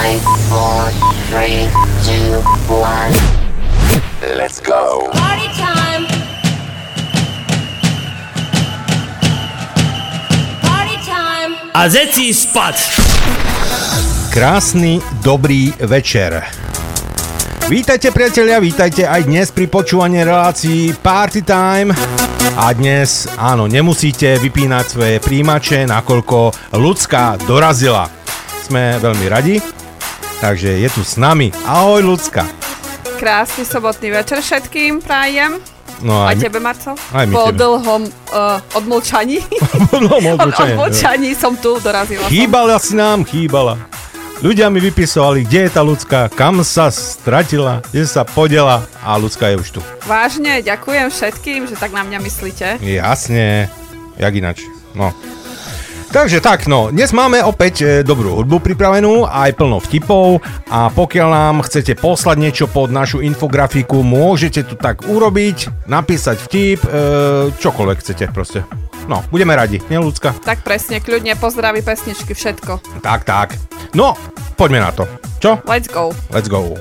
Five, four, three, two, one. Let's go. Party time. Party time. A zeci spať. Krásny, dobrý večer. Vítajte priatelia, vítajte aj dnes pri počúvaní relácií Party Time. A dnes, áno, nemusíte vypínať svoje príjimače, nakoľko ľudská dorazila. Sme veľmi radi, takže je tu s nami. Ahoj ľudská. Krásny sobotný večer všetkým prajem. No Aj aj, tebe, Marco? aj my po tebe. dlhom uh, odmlčaní. No, Od odmlčanie, odmlčaní som tu, dorazila som. Chýbala si nám, chýbala. Ľudia mi vypisovali, kde je tá ľudská, kam sa stratila, kde sa podela a ľudská je už tu. Vážne, ďakujem všetkým, že tak na mňa myslíte. Jasne, jak inač. No. Takže tak, no, dnes máme opäť e, dobrú hudbu pripravenú, aj plno vtipov a pokiaľ nám chcete poslať niečo pod našu infografiku, môžete to tak urobiť, napísať vtip, e, čokoľvek chcete proste. No, budeme radi, nie ľudská? Tak presne, kľudne pozdraví pesničky, všetko. Tak, tak. No, poďme na to. Čo? Let's go. Let's go.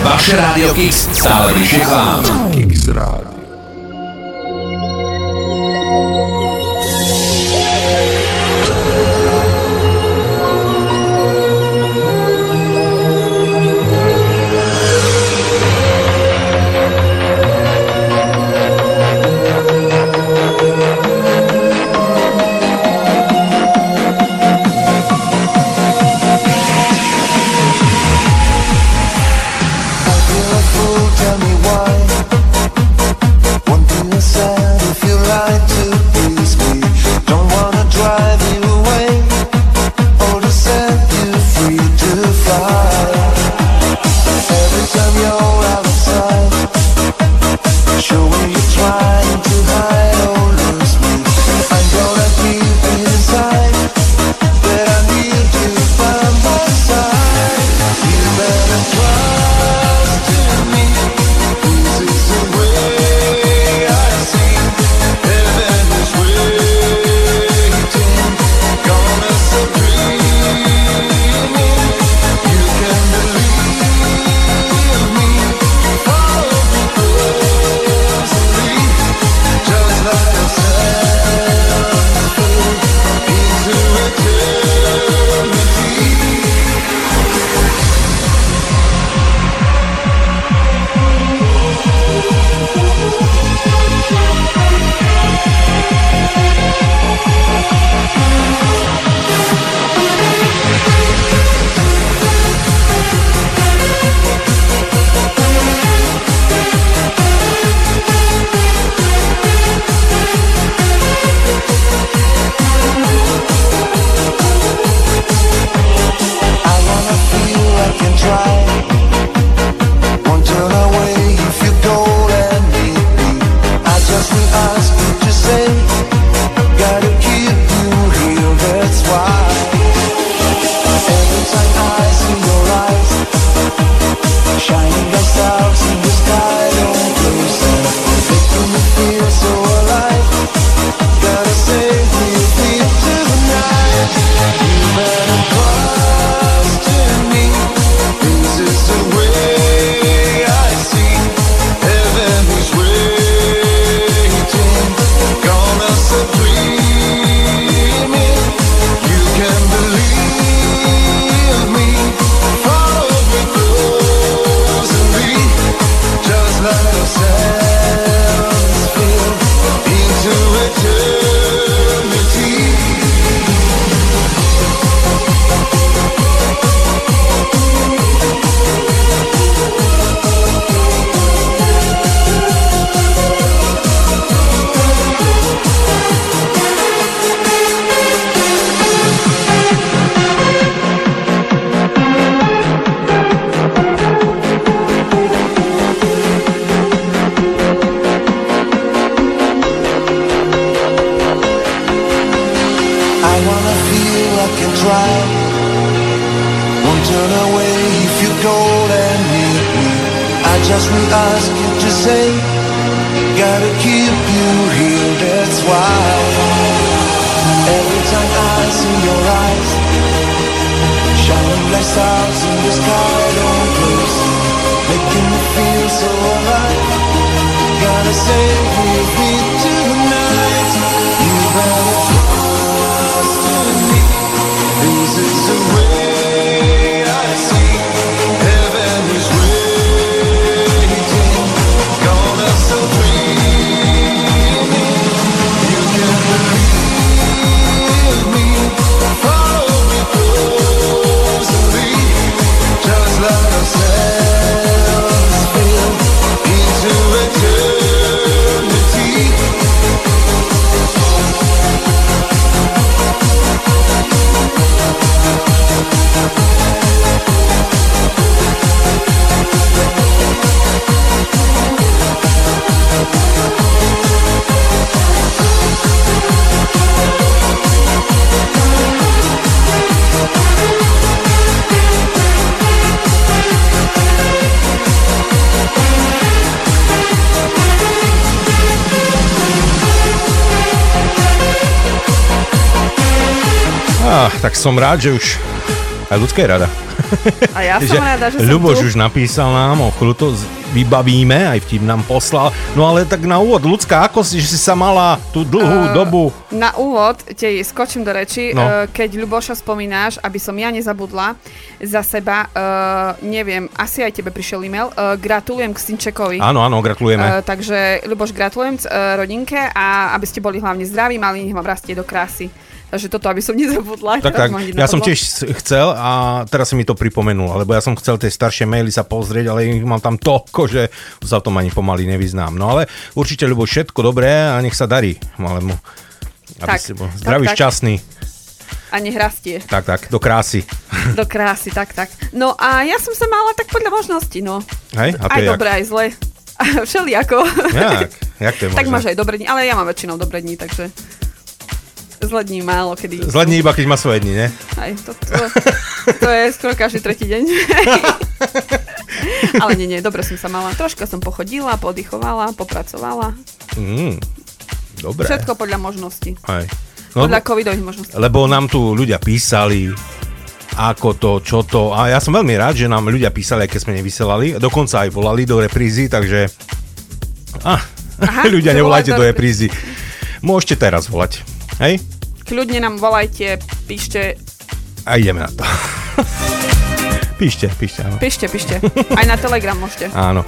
Vaše rádio Kix stále vyššie k vám. Kix rádio. Tak som rád, že už aj ľudská je rada. A ja som rada, že som Ľuboš tu. už napísal nám, o chvíľu to vybavíme, aj vtip nám poslal. No ale tak na úvod, ľudská, ako si, si sa mala tú dlhú Eh, dobu... Na úvod te skočím do reči, No. no. keď Ľuboša spomínáš, aby som ja nezabudla za seba, uh, neviem, asi aj tebe prišiel e-mail, uh, gratulujem k Stinčekovi. Áno, áno, gratulujeme. Uh, takže, Ľuboš, gratulujem uh, rodinke a aby ste boli hlavne zdraví, mali nech vám rastie do krásy. Takže toto, aby som nezabudla. Tak, tak, ja som tiež chcel a teraz si mi to pripomenul, lebo ja som chcel tie staršie maily sa pozrieť, ale ich mám tam toľko, že sa v tom ani pomaly nevyznám. No ale určite, ľubo, všetko dobré a nech sa darí malému. Aby Tak, si bol tak, zdravý, tak. šťastný. A nech rastie Tak, tak, do krásy. do krásy, tak, tak. No a ja som sa mala tak podľa možností, no. Hej? A to aj dobré, aj zle. Všelijako. Jak? Jak to je tak možné? máš aj dobré dni, ale ja mám väčšinou dobré dni, takže zle dní málo kedy. Zle dní iba, keď má svoje dni, ne? Aj, to, to, to je skoro každý tretí deň. ale nie, nie, dobre som sa mala. Troška som pochodila, podýchovala, popracovala. Mm, dobre. Všetko podľa možností. Hej. No, Podľa covidových možností. lebo nám tu ľudia písali, ako to, čo to. A ja som veľmi rád, že nám ľudia písali, aj keď sme nevyselali. Dokonca aj volali do reprízy, takže... Ah, Aha, ľudia, nevolajte do reprízy. Môžete teraz volať. Hej? Kľudne nám volajte, píšte, A ideme na to. píšte, píšte, áno. píšte, píšte. Aj na Telegram môžete. Áno.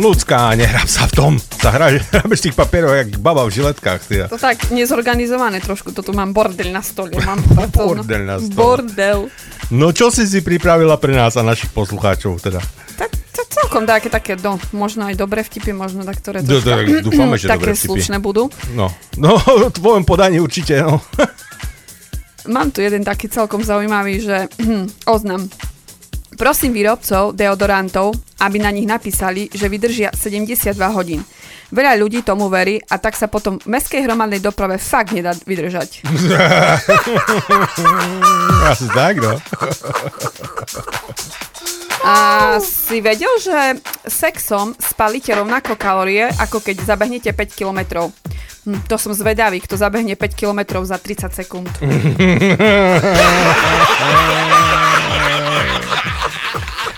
Ľudská, nehrám sa v tom. Sa hra, hráme z tých papierov, jak baba v žiletkách. Teda. To tak nezorganizované trošku, to tu mám bordel na stole. Mám Bordel na stole. Bordel. No čo si si pripravila pre nás a našich poslucháčov teda? Tak, to celkom také, také, no, možno aj dobré vtipy, možno tak, ktoré Do- do- dúfame, že také slušné budú. No, no v tvojom podaní určite, no. Mám tu jeden taký celkom zaujímavý, že oznam. Prosím výrobcov deodorantov, aby na nich napísali, že vydržia 72 hodín. Veľa ľudí tomu verí a tak sa potom v mestskej hromadnej doprave fakt nedá vydržať. Asi tak, no. A si vedel, že sexom spalíte rovnako kalórie, ako keď zabehnete 5 kilometrov. Hm, to som zvedavý, kto zabehne 5 kilometrov za 30 sekúnd.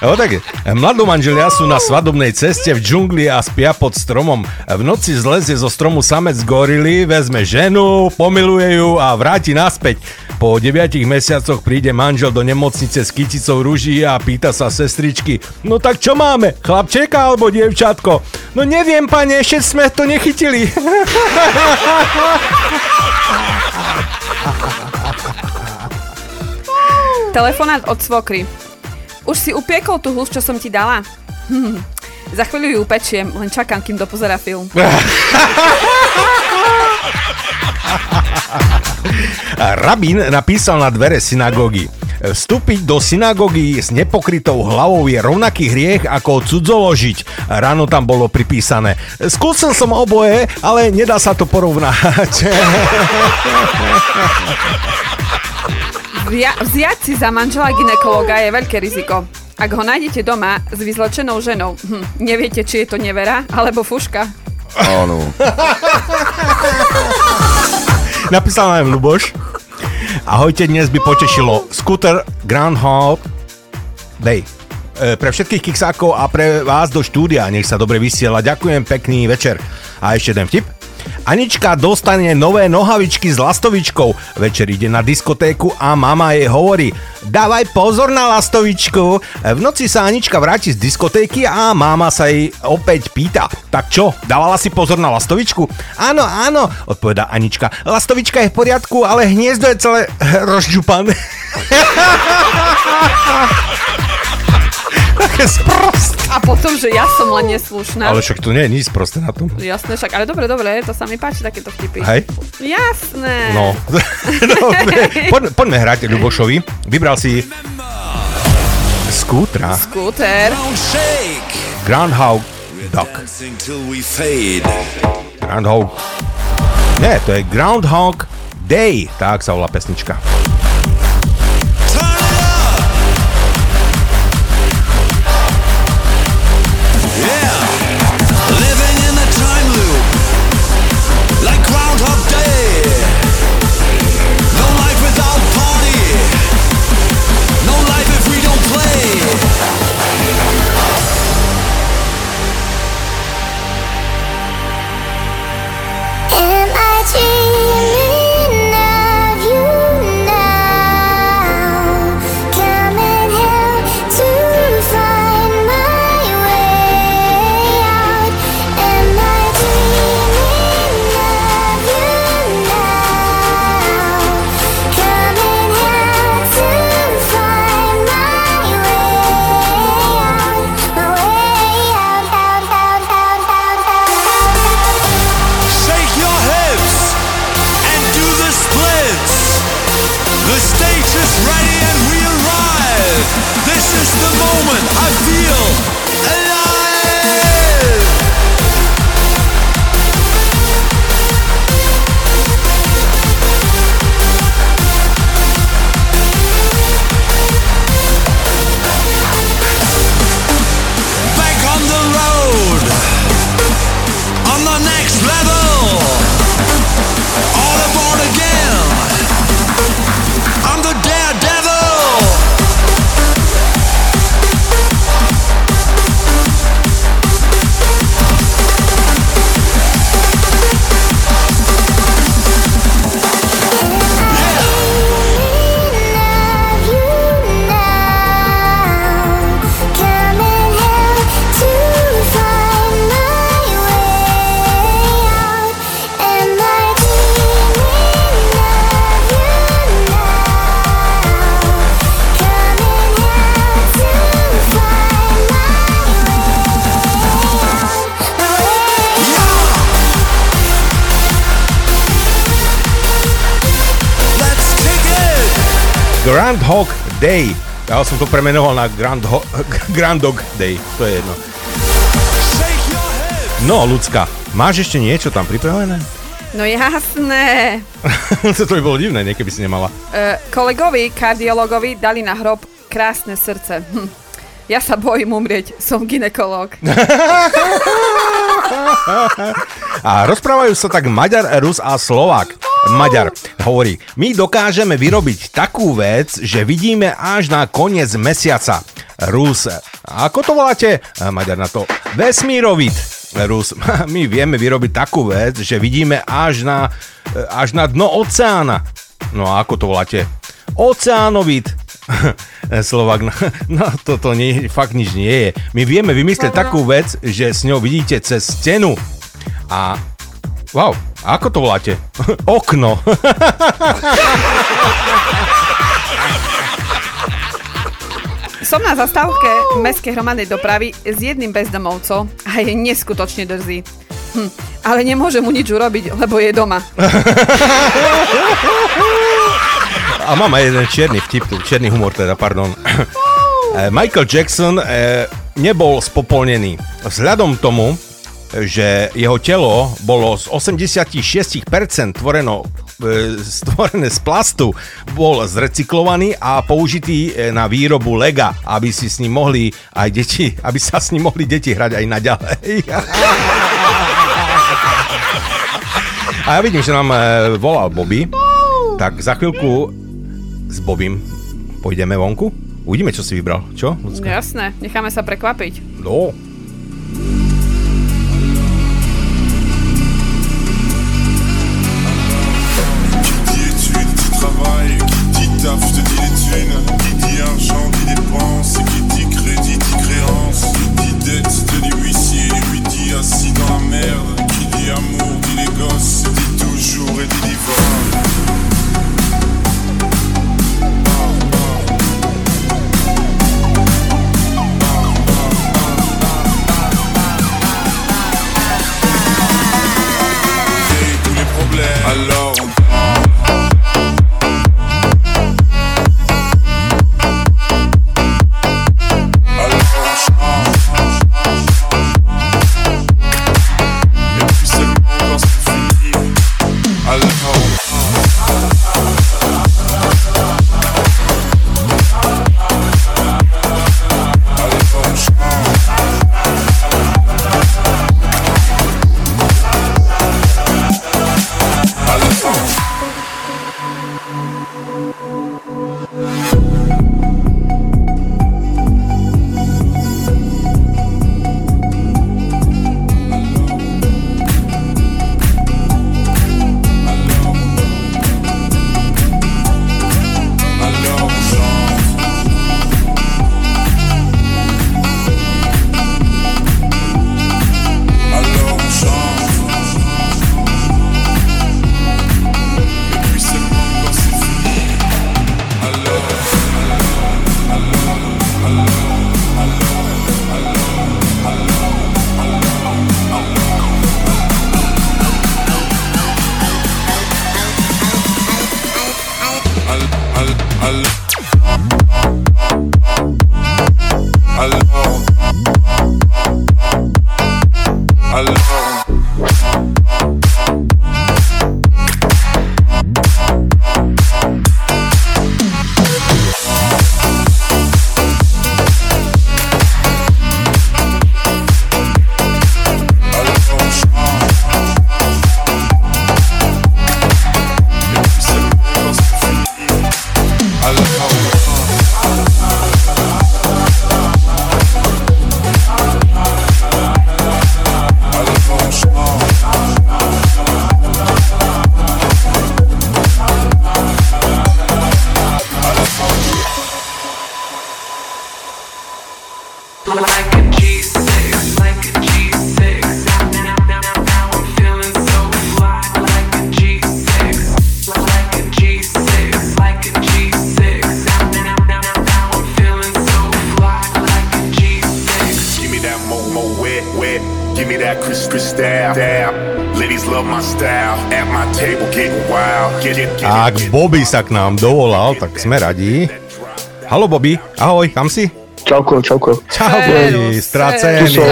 O tak, mladomanželia sú na svadobnej ceste v džungli a spia pod stromom. V noci zlezie zo stromu samec gorily, vezme ženu, pomiluje ju a vráti naspäť. Po 9 mesiacoch príde manžel do nemocnice s kyticou ruží a pýta sa sestričky, no tak čo máme, chlapčeka alebo dievčatko? No neviem, pane, ešte sme to nechytili. Telefonát od svokry. Už si upiekol tú hus, čo som ti dala? Hm. Za chvíľu ju upečiem, len čakám, kým dopozera film. Rabín napísal na dvere synagógy. Vstúpiť do synagógy s nepokrytou hlavou je rovnaký hriech ako cudzoložiť. Ráno tam bolo pripísané. Skúsil som oboje, ale nedá sa to porovnať. Via- vziať si za manžela ginekologa je veľké riziko. Ak ho nájdete doma s vyzlečenou ženou, hm, neviete, či je to nevera alebo fuška. Áno. Napísal nám Luboš. Ahojte, dnes by potešilo Scooter Groundhog Day. E, pre všetkých kiksákov a pre vás do štúdia. Nech sa dobre vysiela. Ďakujem, pekný večer. A ešte jeden vtip. Anička dostane nové nohavičky s lastovičkou. Večer ide na diskotéku a mama jej hovorí Dávaj pozor na lastovičku. V noci sa Anička vráti z diskotéky a máma sa jej opäť pýta Tak čo, dávala si pozor na lastovičku? Áno, áno, odpoveda Anička. Lastovička je v poriadku, ale hniezdo je celé rozžupané. Také sprosté. A potom, že ja som len neslušná. Ale však tu nie je nič prosté na tom. Jasné, však, ale dobre, dobre, to sa mi páči, takéto vtipy. Hej? Jasné. No. Dobre, poďme, poďme hrať Ľubošovi. Vybral si skútra Skúter. Groundhog fade. Groundhog. Nie, to je Groundhog Day. Tak sa volá pesnička. Day. Ja som to premenoval na Grand Ho- Grandog Day. To je jedno. No, ľudská, máš ešte niečo tam pripravené? No jasné. to by bolo divné, nie keby si nemala. E, kolegovi, kardiologovi dali na hrob krásne srdce. Hm. Ja sa bojím umrieť, som ginekolog. A rozprávajú sa tak Maďar, Rus a Slovák. Maďar hovorí, my dokážeme vyrobiť takú vec, že vidíme až na koniec mesiaca. Rus, ako to voláte? Maďar na to, vesmírovit. Rus, my vieme vyrobiť takú vec, že vidíme až na, až na dno oceána. No a ako to voláte? Oceánovit. Slovak, no, no toto nie, fakt nič nie je. My vieme vymyslieť takú vec, že s ňou vidíte cez stenu. A wow, ako to voláte? Okno. Som na zastávke mestskej hromadnej dopravy s jedným bezdomovcom a je neskutočne drzý. Hm, ale nemôže mu nič urobiť, lebo je doma. A mám aj jeden čierny vtip, čierny humor teda, pardon. Eh, Michael Jackson eh, nebol spopolnený. Vzhľadom tomu, že jeho telo bolo z 86% tvoreno, e, stvorené z plastu, bol zrecyklovaný a použitý e, na výrobu lega, aby si s ním mohli aj deti, aby sa s ním mohli deti hrať aj naďalej. A ja vidím, že nám e, volal Bobby, tak za chvíľku s Bobím pôjdeme vonku. Uvidíme, čo si vybral. Čo? Ľudská? Jasné, necháme sa prekvapiť. No. Sa k nám dovolal, tak sme radi. Halo Bobby, ahoj, kam si? Čauko, čauko. Čau Bobby, stracený.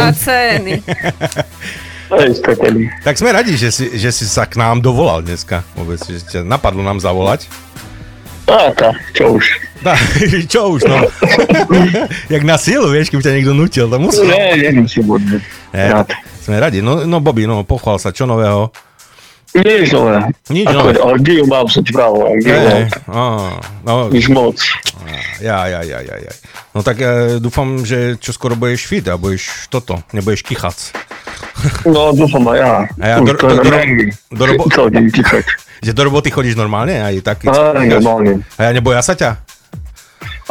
Stracený. Tak sme radi, že si, že si sa k nám dovolal dneska. Vôbec, že ťa napadlo nám zavolať. Á, tá, čo už. Tá, čo už, no. Jak na silu, vieš, keby ťa niekto nutil, to musí. Nie, nie, si budne. Ne, Rád. sme radi. No, no Bobby, no, pochvál sa, čo nového? Nič nové. Nič nové. Ale mám sa právo. Á, no, Nič moc. ja, ja, ja, ja, ja. No tak e, dúfam, že čo skoro budeš fit a budeš toto, nebudeš kichac. No, dúfam aj ja. A ja do- to do- do- do robo-. Že do roboty chodíš normálne? Aj tak, Á, normálne. A ja neboja sa ťa?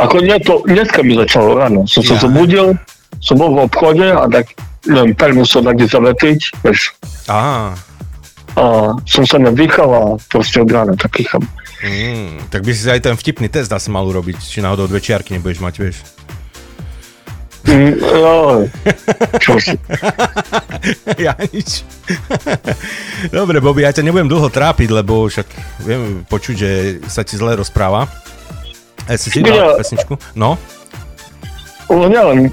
Ako nie, to dneska mi začalo ráno. Som sa zobudil, som bol v obchode a tak, neviem, per musel niekde zavetiť, vieš. Á, A som sa nadýchal a proste od rána tak kýcham. mm, tak by si aj ten vtipný test asi mal urobiť, či náhodou dve čiarky nebudeš mať, vieš. Mm, čo si. ja nič. Dobre, Bobby, ja ťa nebudem dlho trápiť, lebo však viem počuť, že sa ti zle rozpráva. A si si dal Ja- pesničku? No? No nielen,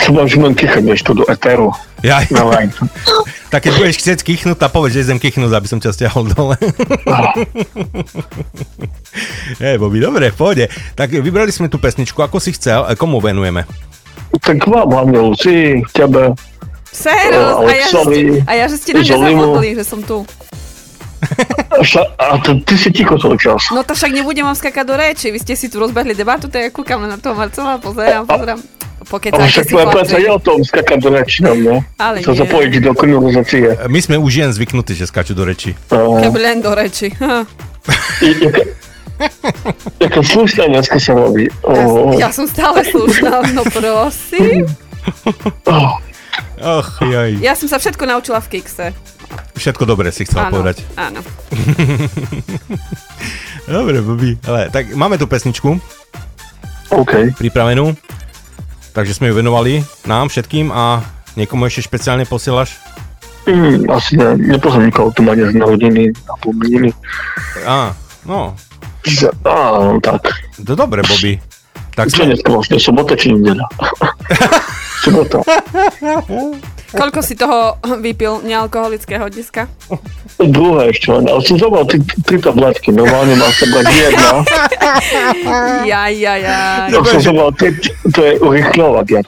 som vám, že budem vieš, tu do eteru. Ja, line. tak keď budeš chcieť kichnúť, tak povedz, že idem kichnúť, aby som ťa stiahol dole. Hej, Bobby, dobre, pohode. Tak vybrali sme tú pesničku, ako si chcel, a komu venujeme? Tak vám hlavne Luci, tebe. Serus, a ja, že ste, a ja, že ste na mňa zabudli, že som tu. A, a to, ty si ticho celý čas. No to však nebudem vám skakať do reči, vy ste si tu rozbehli debatu, tak ja kúkam na toho Marcela, pozerám, pozerám. Ale Pokecajte však si práca je o tom skakať do reči na mňa. Ale Sa zapojiť do konverzácie. My sme už jen zvyknutí, že skáču do reči. Uh, Keby len do reči. Jaká slušná dneska sa robí. Ja, Oh, ja som stále slušná, no prosím. oh. Och, jaj. Ja som sa všetko naučila v Kikse. Všetko dobre si chcel Áno, povedať. áno. Dobre, Bobby. Ale tak máme tu pesničku OK. pripravenú. Takže sme ju venovali nám všetkým a niekomu ešte špeciálne posielaš? Mm, asi ne, nepoznám nikoho, tu má dnes narodiny a pomeniny. Á, no. Čiže, áno, tak. To dobre, Bobby. Tak Čo sme... dneska vlastne, sobota či nedeľa? sobota. Koľko si toho vypil nealkoholického dneska? Druhé ešte len, ale som zobral tri, tri tabletky, normálne má sa brať jedna. Ja, ja, ja. Ja som zobral tri, to je urychľovať, jak.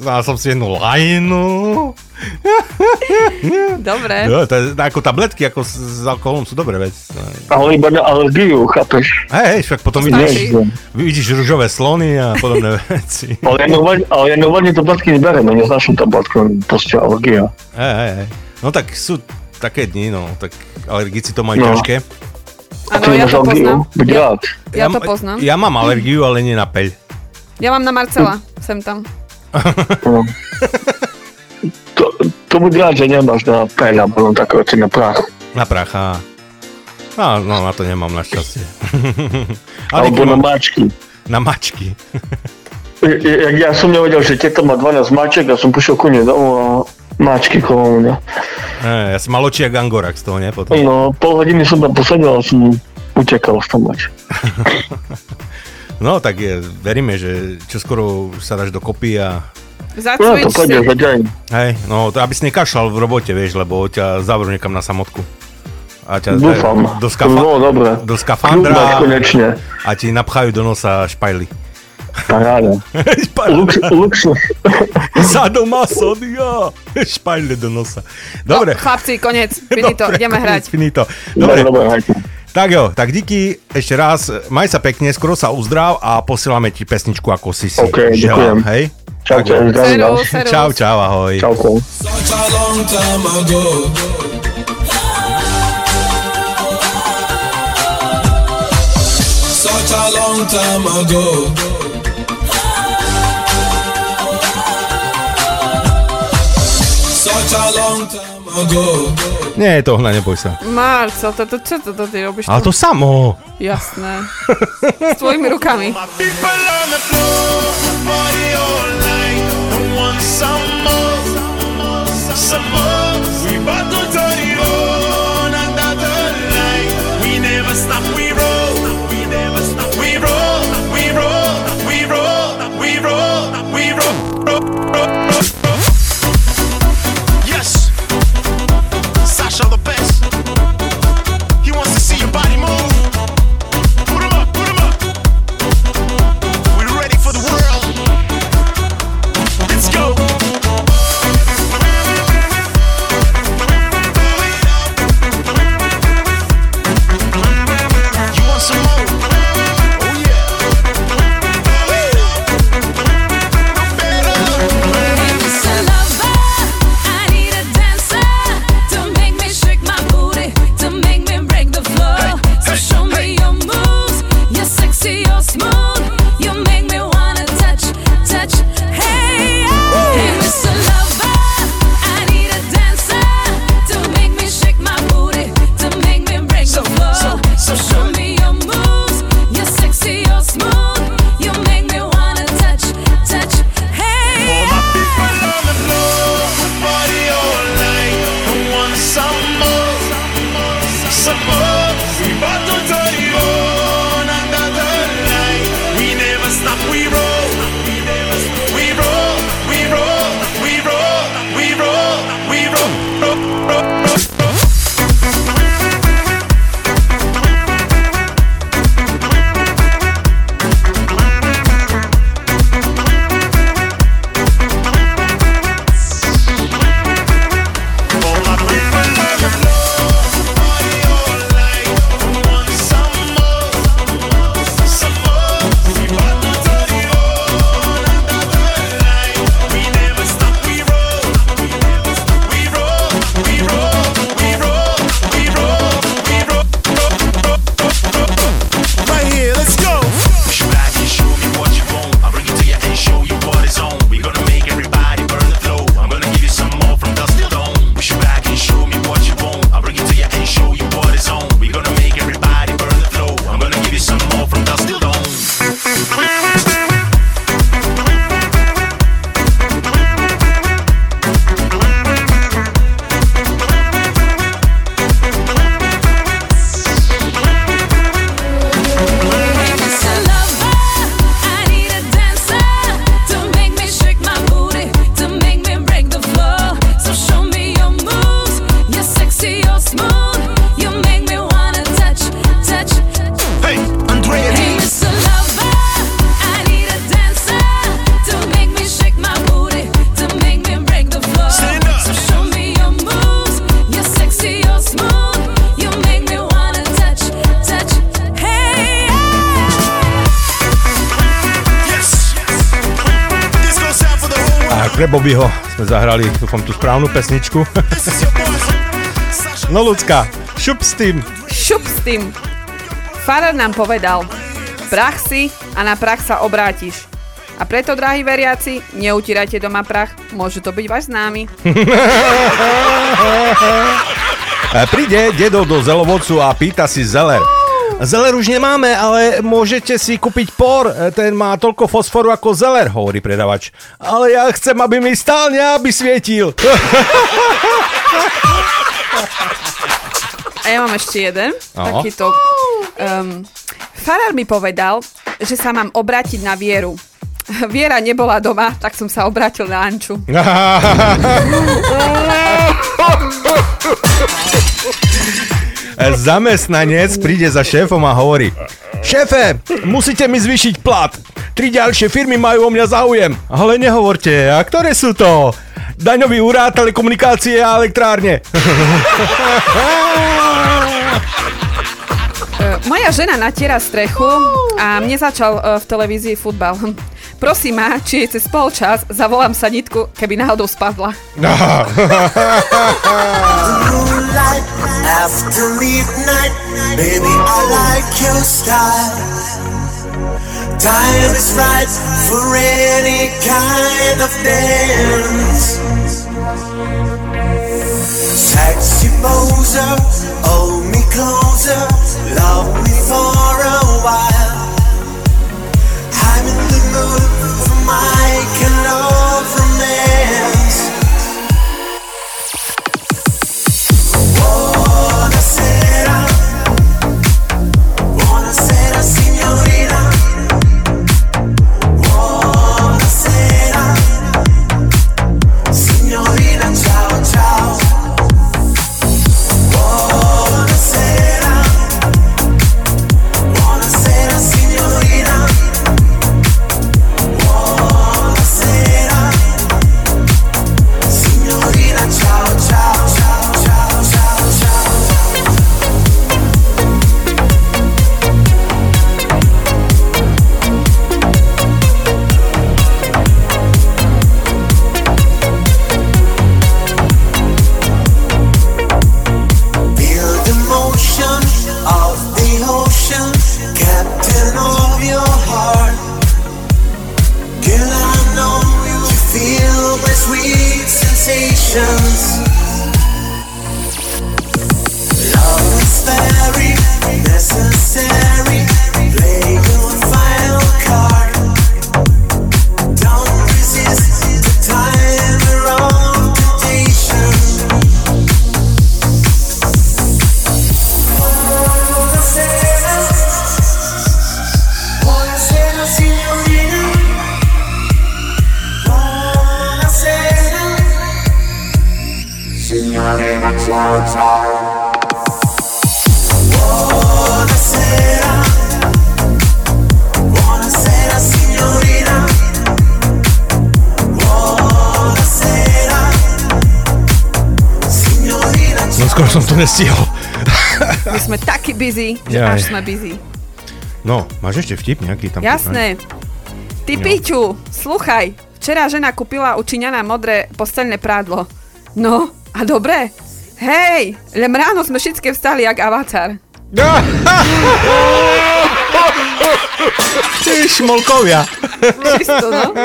Dal som si jednu lajnu. Dobre. Jo, to je, ako tabletky ako s, s alkoholom sú dobré vec. Ale iba na alergiu, chápeš? Hej, hej, však potom To vidíš, vidíš ružové slony a podobné veci. Ale ja normálne, ale ja normálne tabletky neberiem, ja neznášam tabletku, proste alergia. Hej, hej, hej. No tak sú také dni, no, tak alergici to majú No. ťažké. Áno, ja to poznám. Buď Ja, rád. ja to poznám. Ja mám alergiu, ale nie na peľ. Ja mám na Marcela, sem tam. To, to buď rád, že nemáš na peľ, alebo len také veci na prach. Na pracha. No, no, na to nemám našťastie. ale Alebo na mačky. na mačky. Ja, ja som nevedel, že teta má 12 maček a som prišiel ku nej domov a mačky kolo mňa. Hej, ja som mal oči jak Angorak z toho, ne? Potom. No, pol hodiny som tam posadil a som utekal z toho. No, tak je, veríme, že čoskoro sa dáš do kopy a No, to Zacvič pôjde si. za deň. Hej, no to aby si nekašľal v robote, vieš, lebo ťa zavrú niekam na samotku. A ťa Dúfam. do, No, skafa- dobre. do skafandra konečne. a ti napchajú do nosa špajly. Paráda. Lux, luxus. Sadomasodia! Špajle do nosa. Dobre. No, chlapci, konec. Finito, Dobre, ideme hrať. Finito. Dobre, Dobre, dobre. Tak jo, tak díky ešte raz, maj sa pekne, skoro sa uzdrav a posielame ti pesničku, ako si si OK, ďakujem. hej? Serus. Čau, čau, ahoj. Such a long time ago. Such a long time ago. Nie je to hna, neboj sa. Marco, to, to, čo to, to ty robíš? Ale to samo. Jasné. S tvojimi rukami. Some more, some more, we bought trošku. No ľudská, šup s tým. Šup s tým. Farar nám povedal, prach si a na prach sa obrátiš. A preto, drahí veriaci, neutírajte doma prach, môže to byť váš známy. E, príde dedo do zelovodcu a pýta si zeler. Zeler už nemáme, ale môžete si kúpiť por. E, ten má toľko fosforu ako zeler, hovorí predavač. Ale ja chcem, aby mi stálne, aby svietil. A ja mám ešte jeden. Aho. Takýto. Um, farár mi povedal, že sa mám obrátiť na vieru. Viera nebola doma, tak som sa obrátil na Anču. zamestnanec príde za šéfom a hovorí Šéfe, musíte mi zvýšiť plat. Tri ďalšie firmy majú o mňa záujem. Ale nehovorte, a ktoré sú to? Daňový úrad, telekomunikácie a elektrárne. E, moja žena natiera strechu a mne začal e, v televízii futbal prosím ma, či je cez polčas, zavolám sa nitku, keby náhodou spadla. Time is right for any kind of dance. Taxi poser, hold me closer, love me for a while. I'm in the mood. emotions skoro som to nestihol. My sme takí busy, že Jaj. až sme busy. No, máš ešte vtip nejaký tam? Jasné. Ty No. Piťu, sluchaj. Včera žena kúpila u Číňana modré postelné prádlo. No, a dobre? Hej, len ráno sme všetky vstali jak avatar. Ty šmolkovia. Čisto, no.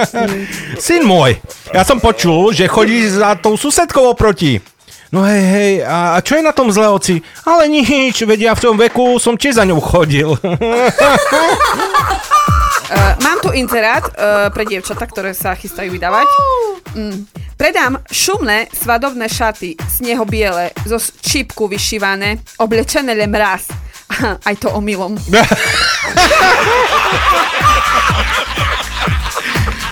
Syn môj, ja som počul, že chodíš za tou susedkou oproti. No hej, hej, a a čo je na tom zle, oci? Ale nič, veď ja v tom veku som tiež za ňou chodil. Uh, mám tu inzerát uh, pre dievčatá, ktoré sa chystajú vydávať. Mm. Predám šumné svadobné šaty, sneho biele, zo čipku vyšívané, oblečené len raz. Aj to omylom.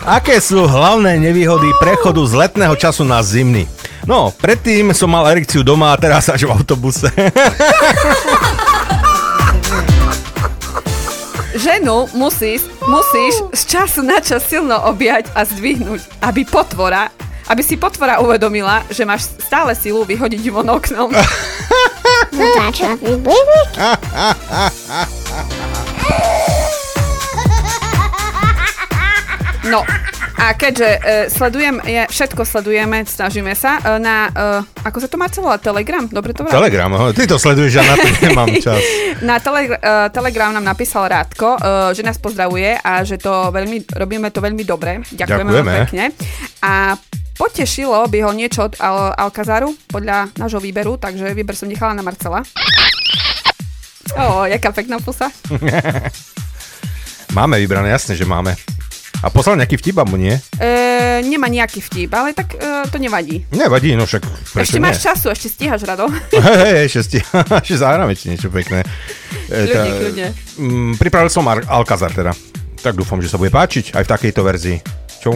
Aké sú hlavné nevýhody prechodu z letného času na zimný? No, predtým som mal erekciu doma a teraz až v autobuse. Ženu musíš, musíš z času na čas silno objať a zdvihnúť, aby potvora, aby si potvora uvedomila, že máš stále silu vyhodiť von oknom. No, a keďže uh, sledujem, je, všetko sledujeme, snažíme sa, uh, na, uh, ako sa to má celé, Telegram? Dobre to vravím? Telegram, ho, ty to sleduješ, ja na to nemám čas. Na tele, uh, Telegram nám napísal Rádko, uh, že nás pozdravuje a že to veľmi, robíme to veľmi dobre. Ďakujeme, Ďakujeme. pekne. A potešilo by ho niečo od Al- Alcazaru podľa nášho výberu, takže výber som nechala na Marcela. Ó, jaká pekná pusa. Máme vybrané, jasne, že máme. A poslal nejaký vtip, alebo nie? E, nemá nejaký vtip, ale tak e, to nevadí. Nevadí, no však prečo ešte nie? máš času, ešte stíhaš, Rado. Hej, hej, ešte, sti- ešte zahráme ti niečo pekné. E, Kľudne, kľudne. Mm, pripravil som Ar- Alcazar teda. Tak dúfam, že sa bude páčiť aj v takejto verzii. Čo?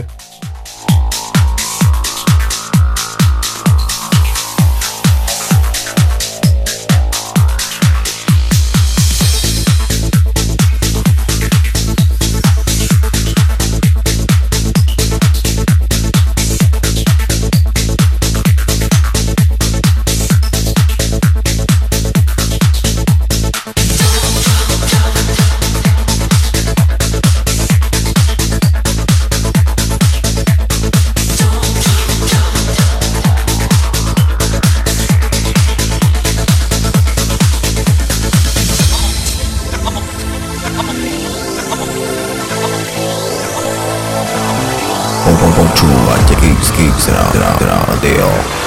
Kix Kix Rádio. Don't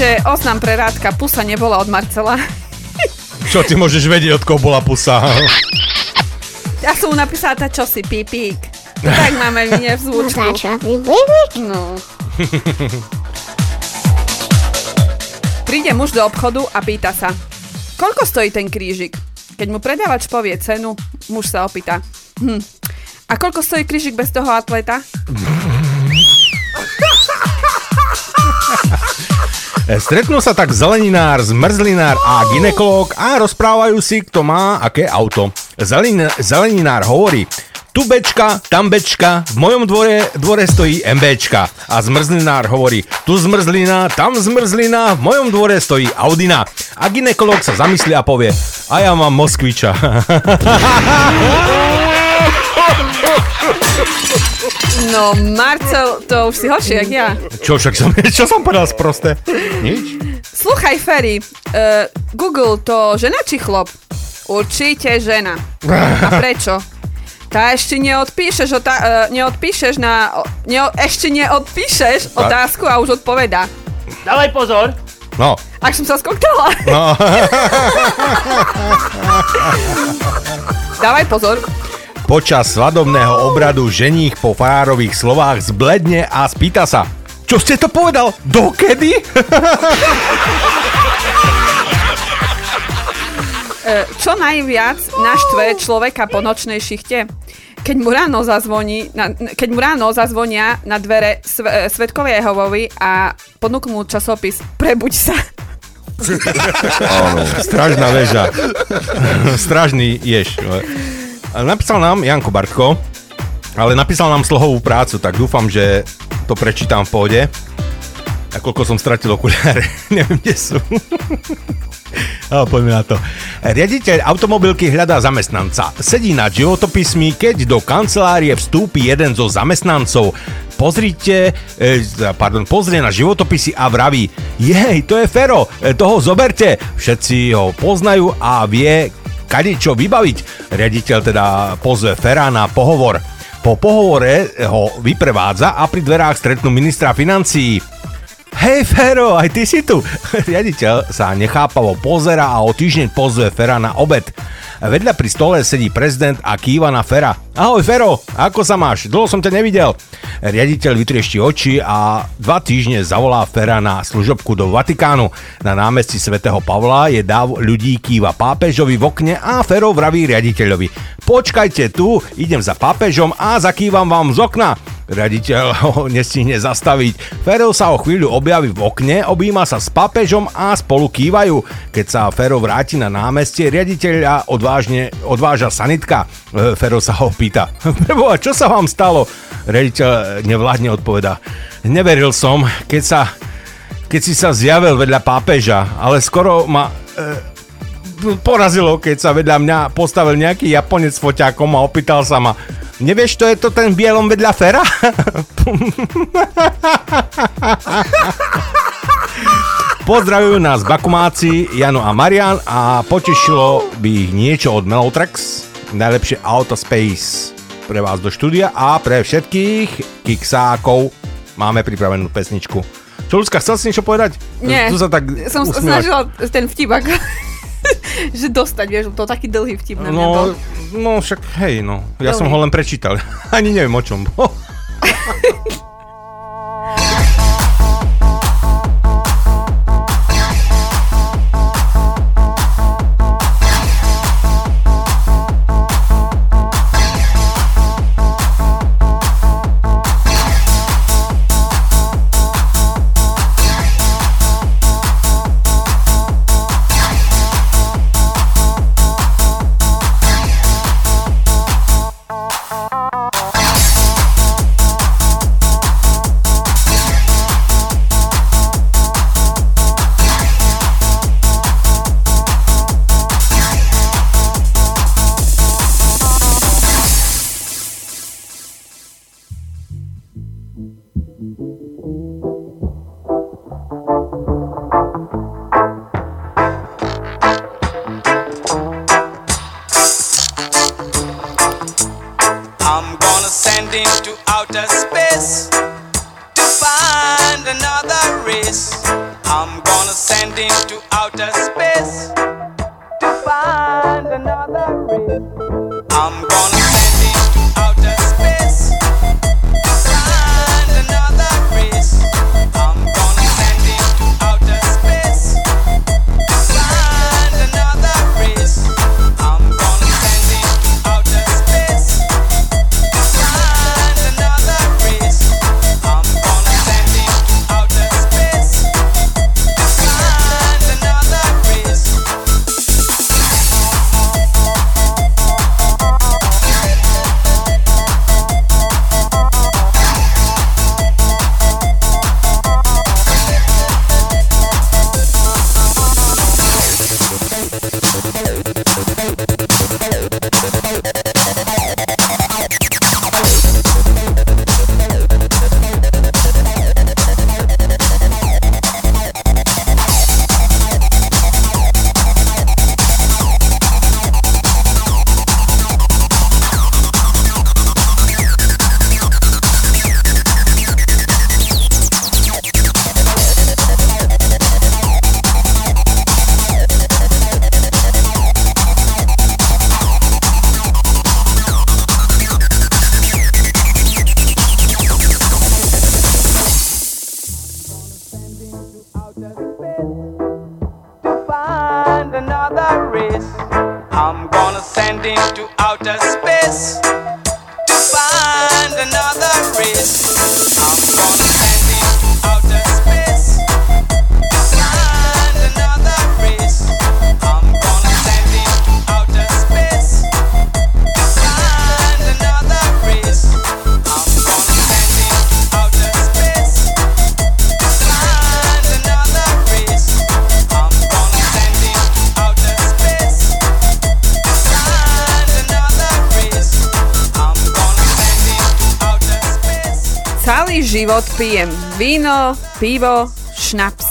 ešte oznam pre Rádka, pusa nebola od Marcela. Čo ty môžeš vedieť, od koho bola pusa? Ja som mu napísala tá čosi, pípík. Tak máme mne v zvučku. No. Príde muž do obchodu a pýta sa, koľko stojí ten krížik? Keď mu predávač povie cenu, muž sa opýta, hm, a koľko stojí krížik bez toho atleta? Stretnú sa tak zeleninár, zmrzlinár a ginekolog a rozprávajú si, kto má aké auto. Zelin, zeleninár hovorí, tu bečka, tam bečka, v mojom dvore, dvore stojí MBčka. A zmrzlinár hovorí, tu zmrzlina, tam zmrzlina, v mojom dvore stojí Audina. A ginekolog sa zamyslí a povie, a ja mám Moskviča. No, Marcel, to už si horšie, jak ja. čo však som, čo som povedal sprosté? Nič? Sluchaj, Ferry, uh, Google to žena či chlop? Určite žena. A prečo? Tá ešte neodpíšeš, otá- uh, neodpíšeš na... Neo- ešte neodpíšeš Tak. otázku a už odpovedá. Dávaj pozor. No, Ak som sa skoktala. no. Dávaj pozor. Počas svadobného obradu ženích po farárových slovách zbledne a spýta sa, čo ste to povedal? Dokedy? E, čo najviac naštve človeka po nočnej šichte? Keď mu ráno zazvoní, na, keď mu ráno zazvonia na dvere sve, svetkovej Jehovovi a ponúknú mu časopis Prebuď sa. Stražná väža. Stražný ješ. Napísal nám Janko Bartko, ale napísal nám slohovú prácu, tak dúfam, že to prečítam v pohode. A koľko som stratil okuliare, neviem, kde sú. Ale poďme na to. Riaditeľ automobilky hľadá zamestnanca. Sedí na životopismi, keď do kancelárie vstúpi jeden zo zamestnancov. Pozrite, e, pardon, pozrie na životopisy a vraví, jej, to je Fero, e, toho zoberte. Všetci ho poznajú a vie, kade čo vybaviť. Riaditeľ teda pozve Fera na pohovor. Po pohovore ho vyprevádza a pri dverách stretnú ministra financií. Hej Fero, aj ty si tu. Riaditeľ sa nechápavo pozera a o týždeň pozve Fera na obed. Vedľa pri stole sedí prezident a kýva na Fera. Ahoj Fero, ako sa máš? Dlho som ťa nevidel. Riaditeľ vytriešti oči a dva týždne zavolá Fera na služobku do Vatikánu. Na námestí svätého Pavla je dáv ľudí kýva pápežovi v okne a Fero vraví riaditeľovi. Počkajte tu, idem za pápežom a zakývam vám z okna. Raditeľ ho nestihne zastaviť. Fero sa o chvíľu objaví v okne, objíma sa s pápežom a spolu kývajú. Keď sa Fero vráti na námestie, riaditeľa odvážne odváža sanitka. E, Fero sa ho pýta, Preboha, čo sa vám stalo? Riaditeľ nevládne odpoveda, neveril som, keď sa keď si sa zjavil vedľa pápeža, ale skoro ma e, porazilo, keď sa vedľa mňa postavil nejaký Japonec s foťákom a opýtal sa ma, nevieš, to je to ten bielom vedľa Fera? Pozdravujú nás Bakumáci, Jano a Marian a potešilo by ich niečo od Melotrax, najlepšie Autospace pre vás do štúdia a pre všetkých kiksákov máme pripravenú pesničku. Čo, Ľudská, chcel si niečo povedať? Nie, Tu sa tak som usmievaš. snažila ten vtip ako, že dostať, vieš, to taký dlhý vtip na mňa bol. No, no však hej, no. Ja Veľmi. som ho len prečítal. Ani neviem o čom bol. víno, pivo, šnaps.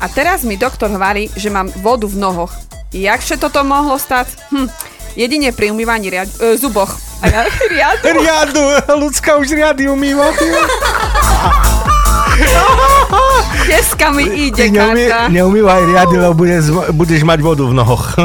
A teraz mi doktor hovorí, že mám vodu v nohoch. Jakže toto mohlo stať? Hm, jedine pri umývaní riad- e, zuboch. A ja, riadu. Riadu, ľudská už riady umýva. Dneska mi ide, neumý, Karta. neumývaj riady, lebo budeš, budeš mať vodu v nohoch.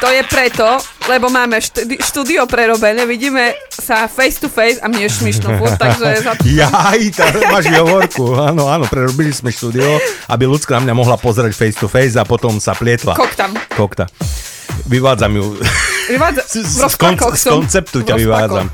To je preto, lebo máme študi- štúdio prerobené, vidíme sa face to face a mne je šmišno furt, takže za. Jaj, tá, máš hovorku. Áno, áno, prerobili sme štúdio, aby ľudská na mňa mohla pozerať face to face a potom sa plietla. Koktam. Kokta. Vyvádzam ju. Vyvádza... Z, z, kon, rozpakoch z konceptu ťa vyvádzam.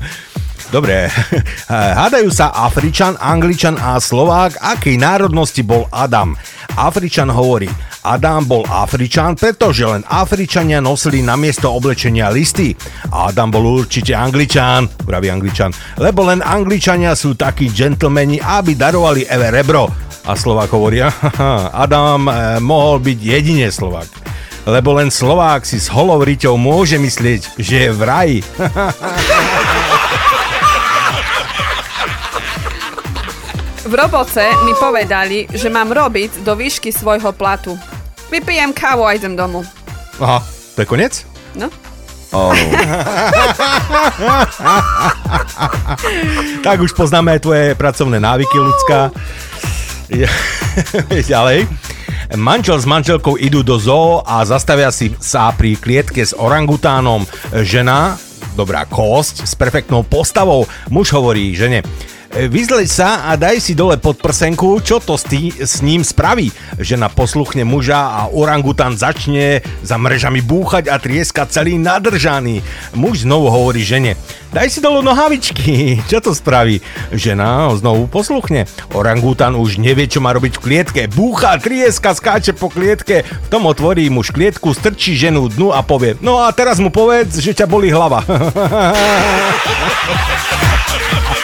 Dobre. Hádajú sa Afričan, Angličan a Slovák, akej národnosti bol Adam. Afričan hovorí, Adam bol Afričan, pretože len Afričania nosili na miesto oblečenia listy. Adam bol určite Angličan, praví Angličan, lebo len Angličania sú takí džentlmeni, aby darovali Eve rebro. A Slovák hovoria, "Haha, Adam eh, mohol byť jedine Slovák. Lebo len Slovák si s holou riťou môže myslieť, že je v raji. V roboce mi povedali, že mám robiť do výšky svojho platu. Vypijem kávu a idem domov. Aha, to je koniec? No. Oh. tak už poznáme aj tvoje pracovné návyky, ľudská. Ďalej. Manžel s manželkou idú do zoo a zastavia si sa pri klietke s orangutánom. Žena, dobrá kosť, s perfektnou postavou. Muž hovorí žene, Vyzleď sa a daj si dole pod prsenku, čo to s, tý, s ním spraví. Žena posluchne muža a orangután začne za mrežami búchať a trieska celý nadržaný. Muž znovu hovorí žene, daj si dole nohavičky, čo to spraví. Žena ho znovu posluchne. Orangután už nevie, čo má robiť v klietke. Búcha, trieska, skáče po klietke. V tom otvorí muž klietku, strčí ženu dnu a povie, no a teraz mu povedz, že ťa boli hlava.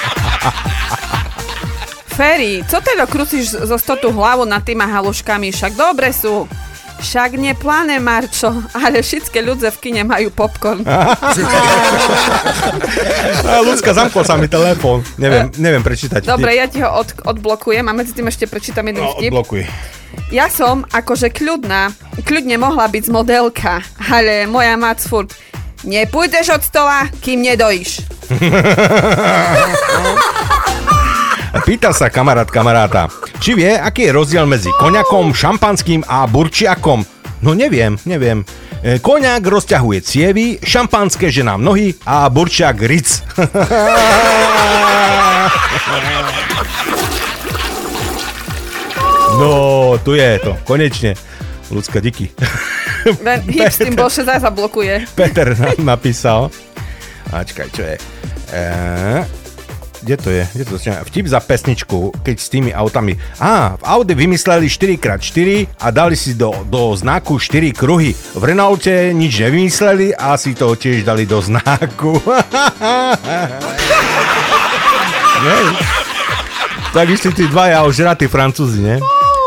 Ferry, co teda krúciš zo stotu hlavu nad týma haluškami? Však dobre sú. Však nepláne, Marčo, ale všetky ľudze v kine majú popcorn. Ľudská, zamkol sa mi telefón. Neviem, neviem prečítať. Dobre, ja ti ho od, odblokujem a medzi tým ešte prečítam jeden No, vtip. odblokuj. Ja som akože kľudná, kľudne mohla byť z modelka, ale moja mac furt nepôjdeš od stola, kým nedojíš. Pýta sa kamarát kamaráta, či vie, aký je rozdiel medzi koňakom, šampanským a burčiakom. No neviem, neviem. E, Koňak rozťahuje cievy, šampanské že nám nohy a burčiak ric. No, tu je to, konečne. Ľudská, díky. Len hip s tým bolše zase zablokuje. Peter nám napísal. Ačkaj, čo je? E, kde to je? Kde to začína? Vtip za pesničku, keď s tými autami. Á, v Audi vymysleli 4x4 a dali si do, do znaku 4 kruhy. V Renaulte nič nevymysleli a si to tiež dali do znaku. Tak išli tí dvaja ožratí francúzi, nie?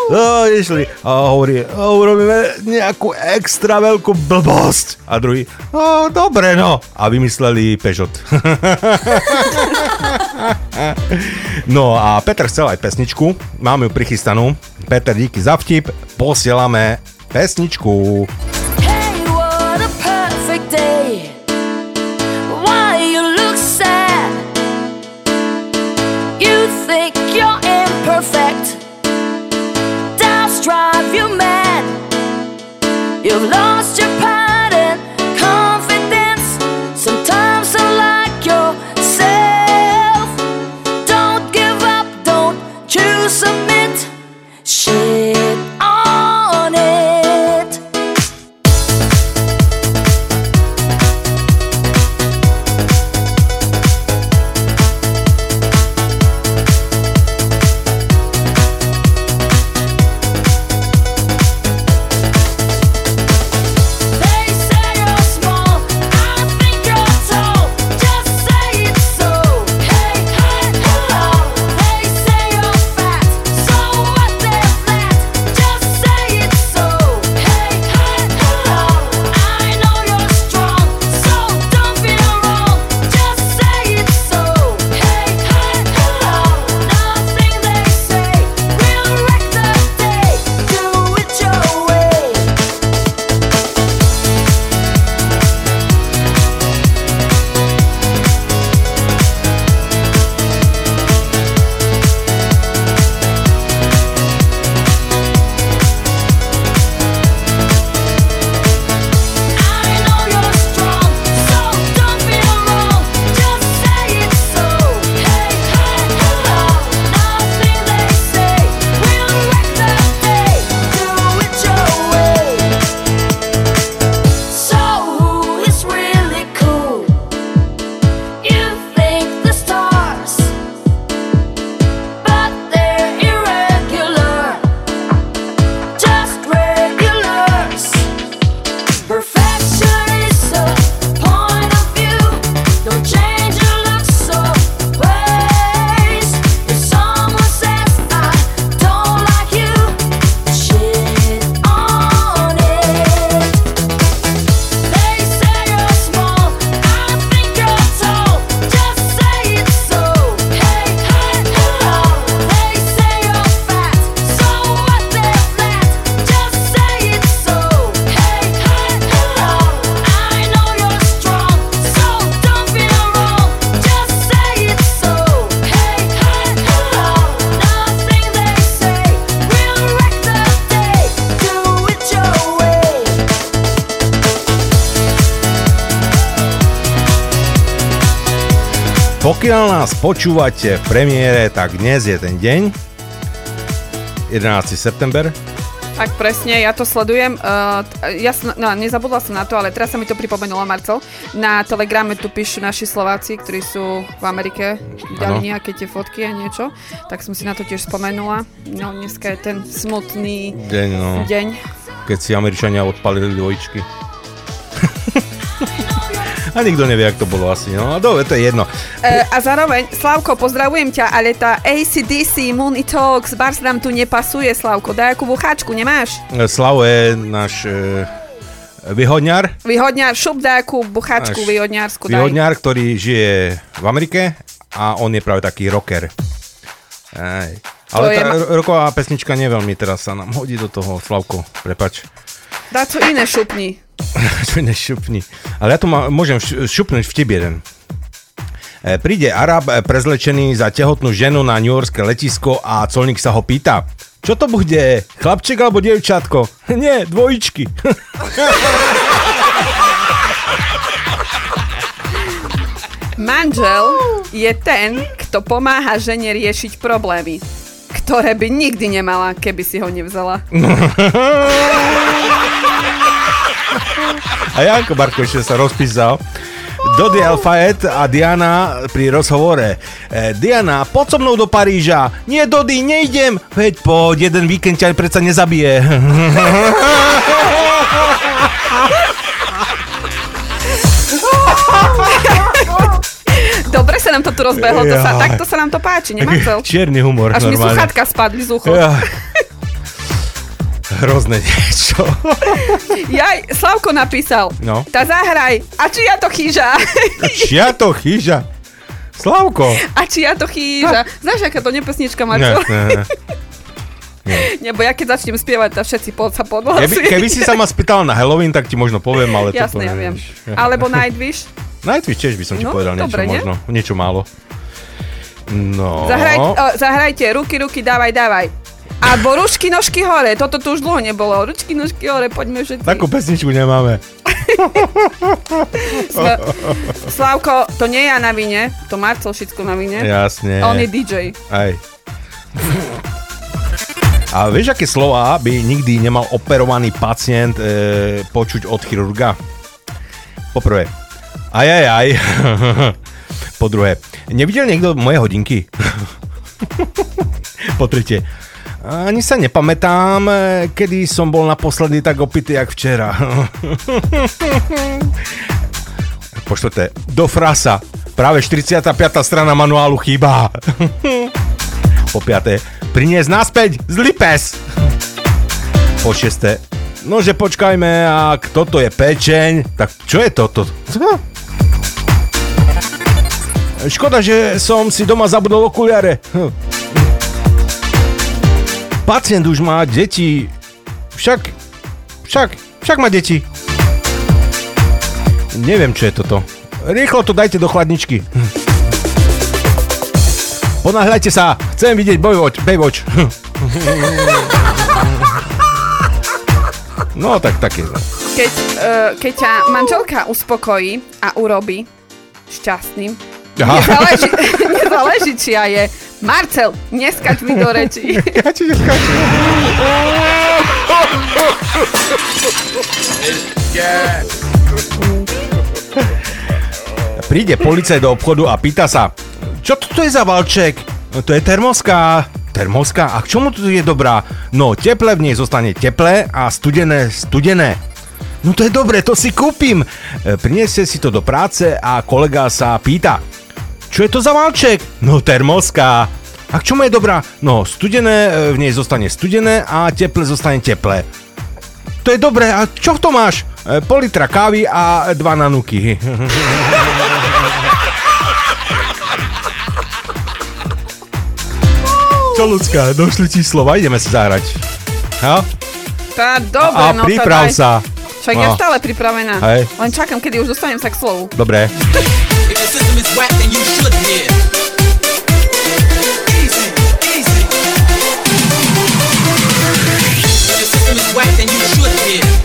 No, išli a hovorí, "O, urobíme nejakú extra veľkú blbosť. A druhý, no, dobre no. A vymysleli Peugeot. no a Peter chcel aj pesničku, máme ju prichystanú. Peter, díky za vtip, posielame pesničku. You've lost your počúvate v premiére, tak dnes je ten deň. 11. september. Tak presne, ja to sledujem. Uh, ja som, no, nezabudla som na to, ale teraz sa mi to pripomenula, Marcel. Na Telegrame tu píšu naši Slováci, ktorí sú v Amerike, dali Áno. nejaké tie fotky a niečo. Tak som si na to tiež spomenula. No, dneska je ten smutný Deň, no. deň. Keď si Američania odpalili dvojičky. A nikto nevie, jak to bolo asi. No, dobre, to je jedno. Uh, a zároveň, Slavko, pozdravujem ťa, ale tá ACDC Mooney Talks, Bars nám tu nepasuje, Slavko. Daj akú bucháčku, nemáš? Slavo je náš e, vyhodňar. Vyhodňar, šup daj akú bucháčku Náš vyhodňarsku, daj. Vyhodňar, ktorý žije v Amerike a on je práve taký rocker. Aj. To Ale je tá ma- ro- roková pesnička neveľmi teraz sa nám hodí do toho, Slavko, prepač. Daj to iné šupni. Čo nešupni. Ale ja tu má, môžem šupnúť vtip jeden. E, Príde Arab e, prezlečený za tehotnú ženu na New Yorkské letisko a colník sa ho pýta, čo to bude, chlapček alebo dievčatko? Nie, dvojičky. Manžel je ten, kto pomáha žene riešiť problémy, ktoré by nikdy nemala, keby si ho nevzala. A Janko Barkovič sa rozpísal. Dodi Alfaet a Diana pri rozhovore. E, Diana, poď so mnou do Paríža. Nie, Dodi, nejdem. Veď poď, jeden víkend ťa predsa nezabije. Dobre sa nám to tu rozbehlo, to sa, takto sa nám to páči, nemácel? Čierny humor, Až mi normálne. sluchatka spadli z ucho. Ja. Hrozné niečo. Jaj, Slavko napísal. No. Tá zahraj. A či ja to chýža? Čia to chyža. Slavko. A či ja to chýža? Znáš, aká to nepesnička, Ne, Marco? ne, ne. Nebo ja keď začnem spievať, tak všetci pod sa Keby, podhlasujú. keby si sa ma spýtal na Halloween, tak ti možno poviem, ale Jasné, ja poviem. viem. Alebo Nightwish. Nightwish tiež by som ti No, povedal niečo dobre, nie? možno. Niečo málo. No. Zahraj, o, zahrajte, ruky, ruky, dávaj, dávaj. Alebo ručky, nožky hore, toto tu už dlho nebolo. Ručky, nožky hore, poďme všetci. Takú pesničku nemáme. Slavko, to nie ja na vine, to Marcel všetko na vine. Jasne. On je DJ. Aj. A vieš, aké slova by nikdy nemal operovaný pacient e, počuť od chirurga? Poprvé, aj, aj, aj. po druhé, nevidel niekto moje hodinky? po tretie, ani sa nepamätám, e, kedy som bol naposledy tak opitý, jak včera. po štvrté, do frasa. Práve 45. strana manuálu chýba. Po piaté, priniesť naspäť zlý pes. Po šiesté, nože počkajme, ak toto je pečeň, tak čo je toto? Škoda, že som si doma zabudol okuliare. Hm. Pacient už má deti. Však, však, však má deti. Neviem, čo je toto. Rýchlo to dajte do chladničky. Ponáhľajte sa, chcem vidieť Baywatch. Baywatch. No, tak také. Keď, uh, keď ťa manželka uspokojí a urobí šťastným, Aha. nezáleží, nezáleží, či ja je Marcel, neskač mi do reči. Ja ti neskačím. Príde policaj do obchodu a pýta sa, čo to je za valček? No, to je termoska. Termoska? A k čomu to je dobrá? No, teple v nej zostane teplé a studené studené. No to je dobre, to si kúpim. E, Priniesie si to do práce a kolega sa pýta, čo je to za valček? No termoska. A k čomu je dobrá? No studené, e, v nej zostane studené a teple zostane teplé. To je dobré, a čo to máš? E, Pol litra kávy a dva nanuky. Čo ľudská, došli ti slova, ideme si zahrať. Ha? Tá, dobre, A no priprav sa. Však ja No. stále pripravená. Hej. Len čakám, kedy už dostanem sa k slovu. Dobre. The system is whack, you should hear. Easy, easy. The system is whack, you should hear.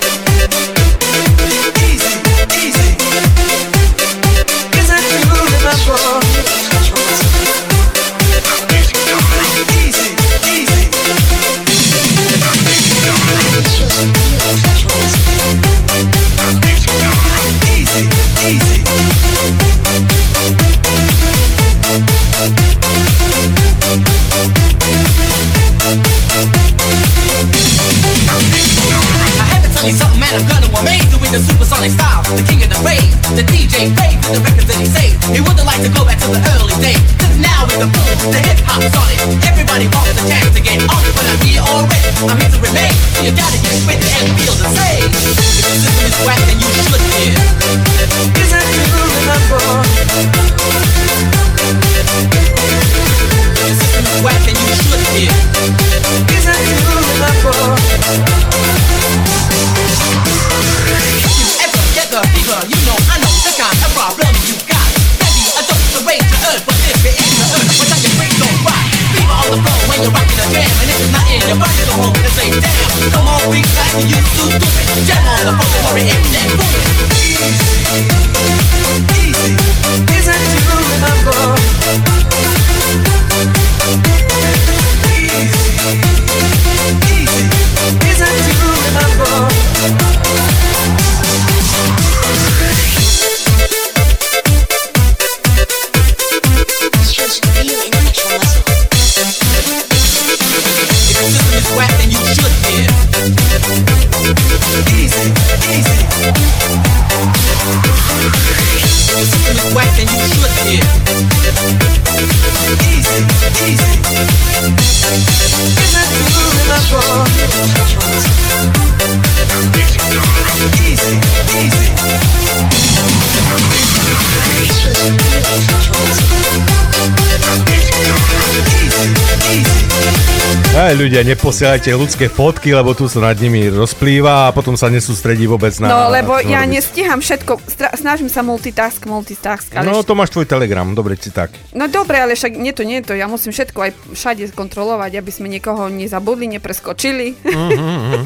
Neposielajte ľudské fotky, lebo tu sa nad nimi rozplýva a potom sa nesústredí vôbec na... No, lebo ja robiť. nestíham všetko. Stra- snažím sa multitask, multitask. Ale No, to máš tvoj telegram, dobre ti tak. no dobre, ale však nie to, nie to. Ja musím všetko aj všade kontrolovať, aby sme niekoho nezabudli, nepreskočili. Mhm,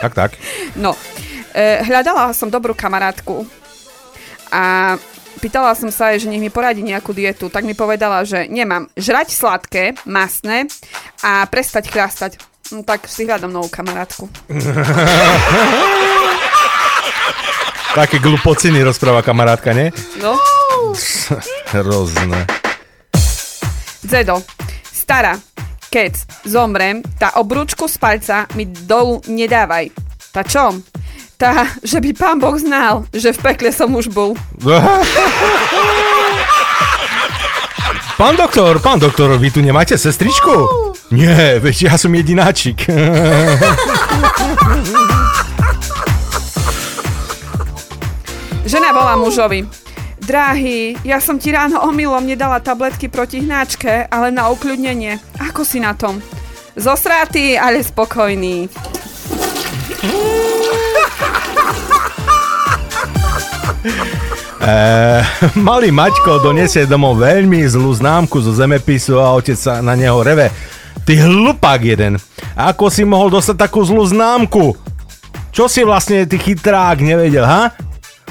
Tak, tak. No, e, hľadala som dobrú kamarátku a pýtala som sa jej, že nech mi poradí nejakú dietu. Tak mi povedala, že nemám žrať sladké, masné a prestať chrastať. No, tak si hľadám novú kamarátku. Také glupociny rozpráva kamarátka, nie? No, Hrozné. Zedo, stará, keď zomrem, tá obrúčku z palca mi dolu nedávaj. Tá čo? Tá, že by pán Boh znal, že v pekle som už bol. Pán doktor, pán doktor, vy tu nemáte sestričku? Nie, veď ja som jedináčik. Žena volá mužovi. Drahý, ja som ti ráno omylom nedala tabletky proti hnáčke, ale na ukľudnenie. Ako si na tom? Zosratý, ale spokojný. Eh, malý Maťko donesie domov veľmi zlú známku zo zemepisu a otec sa na neho reve. Ty hlupák jeden. Ako si mohol dostať takú zlú známku? Čo si vlastne ty chytrák nevedel, ha?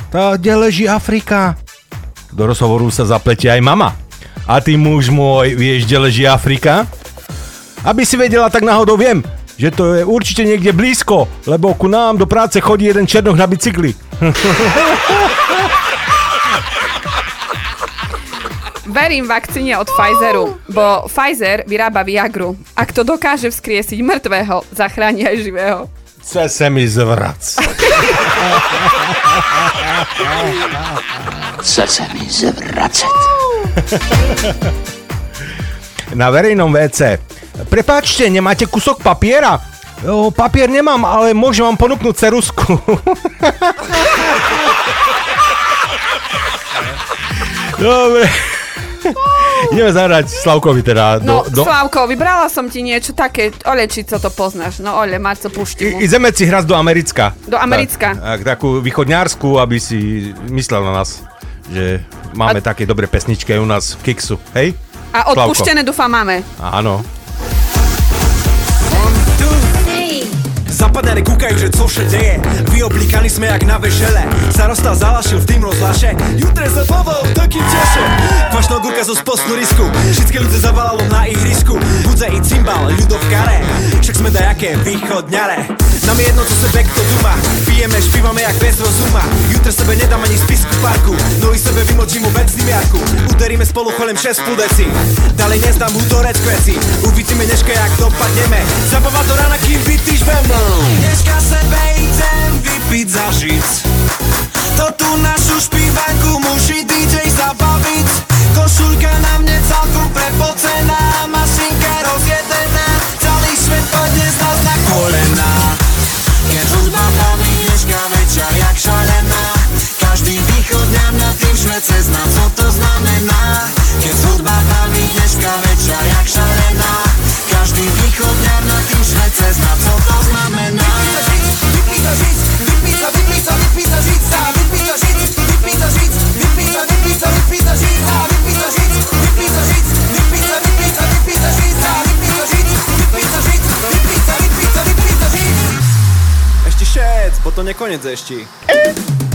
Tá, kde leží Afrika? Do rozhovoru sa zapletie aj mama. A ty muž môj, vieš, kde leží Afrika? Aby si vedela, tak náhodou viem, že to je určite niekde blízko, lebo ku nám do práce chodí jeden černoch na bicykli. Verím vakcíne od Pfizeru, bo Pfizer vyrába Viagru. Ak to dokáže vzkriesiť mŕtvého, zachráni aj živého. Chce se mi zvrac. Chce se mi zvracet. Na verejnom WC. Prepáčte, nemáte kusok papiera? O, papier nemám, ale môžem vám ponúknuť cerusku. Dobre. Ideme zahrať Slavkovi teda. No, do, do... Slavko, vybrala som ti niečo také, Ole, či co to poznáš. No, Ole, Marco, pušti mu. I- Ideme si hrať do Americka. Do Americka. Tak, tak, takú východňárskú, aby si myslel na nás, že máme také dobré pesničky u nás v Kiksu. Hej? A Slavko. odpuštené dúfam máme. Áno. Zapadane kúkajú, že co vše deje. Vyoblíkaní sme jak na vešele Starosta zalašil v tým rozlaše Jutre sa povol, takým teše. Kvašná gurka zo spostnú risku. Všetky ľudze zavalalo na ihrisku. Budze i cymbal, ľudov kare Však sme dajaké východňare nám je jedno, čo sebe kto duma. Pijeme, špívame jak bez rozuma. Jutro sebe nedám ani spisku parku. Nohy sebe vymočím vec miarku Uderíme spolu kolem 6 pudeci Dalej neznám hudorec kveci Uvidíme dneška jak dopadneme. Zabava do rana, kým vytýš veml Dneška sebe idem vypiť za žic. To tu našu špívanku musí DJ zabaviť Košulka na mne celkom prepocená. Mašinka rozjedená šalená Každý východ nám na tým šve cez nás, co to znamená Keď hudba baví dneška večer jak šalená Každý východ nám na tým šve cez nás, co to znamená Vypíta žiť, vypíta žiť To vec, potom nekoniec ešte.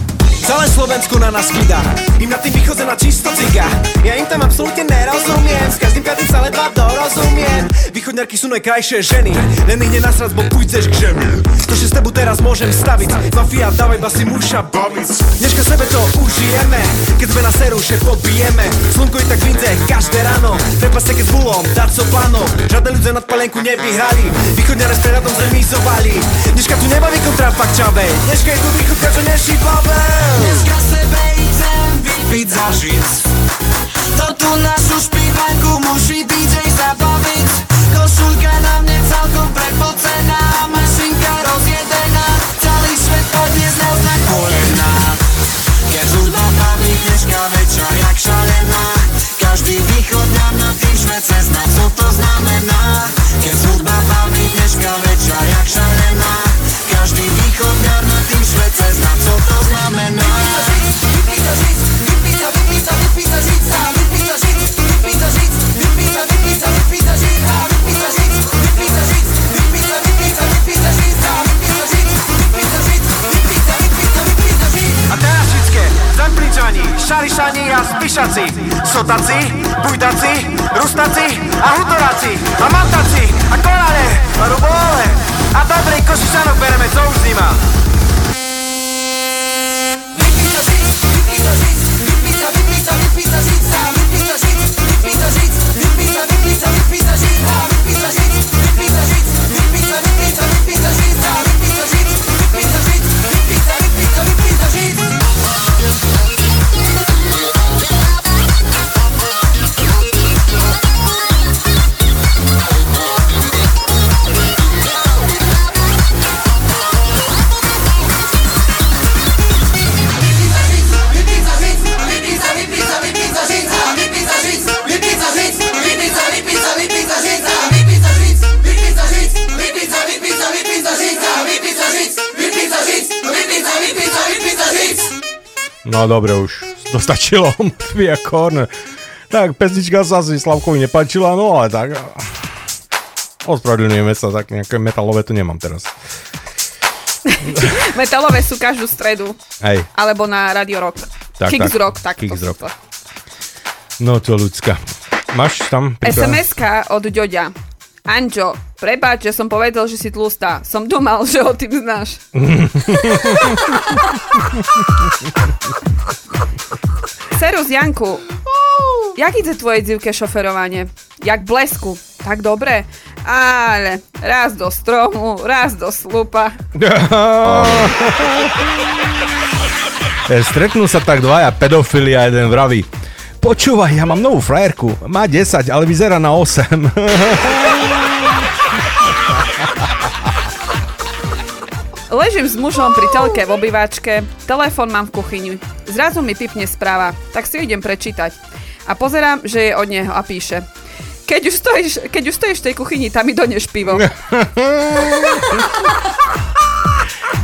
Celé Slovensko na nás chýda Im na tým vychodze na čisto ciga. Ja im tam absolútne nerozumiem. S každým piatým sa ledva dorozumiem. Východňarky sú najkrajšie ženy. Len ich nenasrať, bo pôjdeš k žemi To, že s tebou teraz môžem staviť. Mafia, dávaj basy muša baviť. Dneška sebe to užijeme. Keď sme na seru, že pobijeme. Slnko je tak vince každé ráno. Treba sa keď s bulom, dať so plánom. Žiadne ľudia nad palenku nevyhrali. Východňare s prehľadom zemizovali Dneška tu nebaví kontrafakt čavej. Dneška je tu východka, čo neší Pavel Dneska sebe chcem vypiť za žic To tu našu špívanku musí DJ zabaviť Košulka na mne celkom prepocená Mašinka rozjedená Celý svet od dnes nás na. Kolena hudba baví dneška večer jak šalená. Každý východňar na tým švece zná co to Keď hudba baví dneška večer jak šalená Každý východňar na tým švece zná co to znamená A teraz všetké, zampličani, šarišani a spišaci, sotaci, bujdaci, rustaci a hutoráci a mantaci a kolane a rubole a dobrý košičanok bereme, stačilo. Via Corner. Tak, pesnička sa asi Slavkovi nepáčila, no ale tak... Ospravedlňujeme sa, tak nejaké metalové tu nemám teraz. Metalové sú každú stredu. Hej, Alebo na Radio Rock. Tak, Kicks tak. Rock, tak Kicks Rock. to. no to ľudská. Máš tam? SMS-ka od Ďoďa. Anžo, prepáč, že som povedal, že si tlustá. Som dumal, že ho tým znáš. Serus Janku, jak ide tvoje dzivke šoferovanie? Jak blesku? Tak dobre? Ale raz do stromu, raz do slupa. E, Stretnú sa tak dvaja pedofili a jeden vraví. Počúvaj, ja mám novú frajerku. Má 10, ale vyzerá na 8. Ležím s mužom pri telke v obývačke, telefón mám v kuchyni. Zrazu mi pipne správa, tak si ju idem prečítať. A pozerám, že je od neho a píše. Keď už stojíš, keď už stojíš v tej kuchyni, tam mi doneš pivo.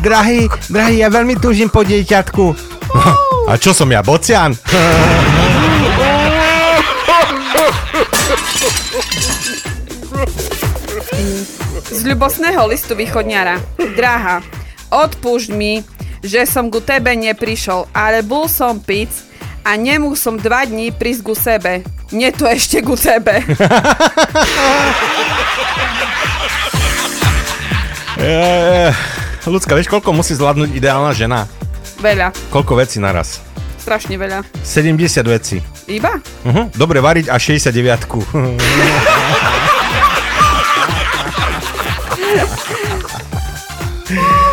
drahý, drahý, ja veľmi túžim po dieťatku. A čo som ja, bocian? Z ľubosného listu východňara. Dráha, odpúšť mi, že som ku tebe neprišol, ale bol som pic a nemôgł som dva dní prísť ku sebe. Nie to ešte ku tebe. Ľudská, vieš, koľko musí zvládnuť ideálna žena? Veľa, Koľko vecí naraz? strašne veľa. 70 vecí. Iba? Uh-huh. Dobre variť a 69.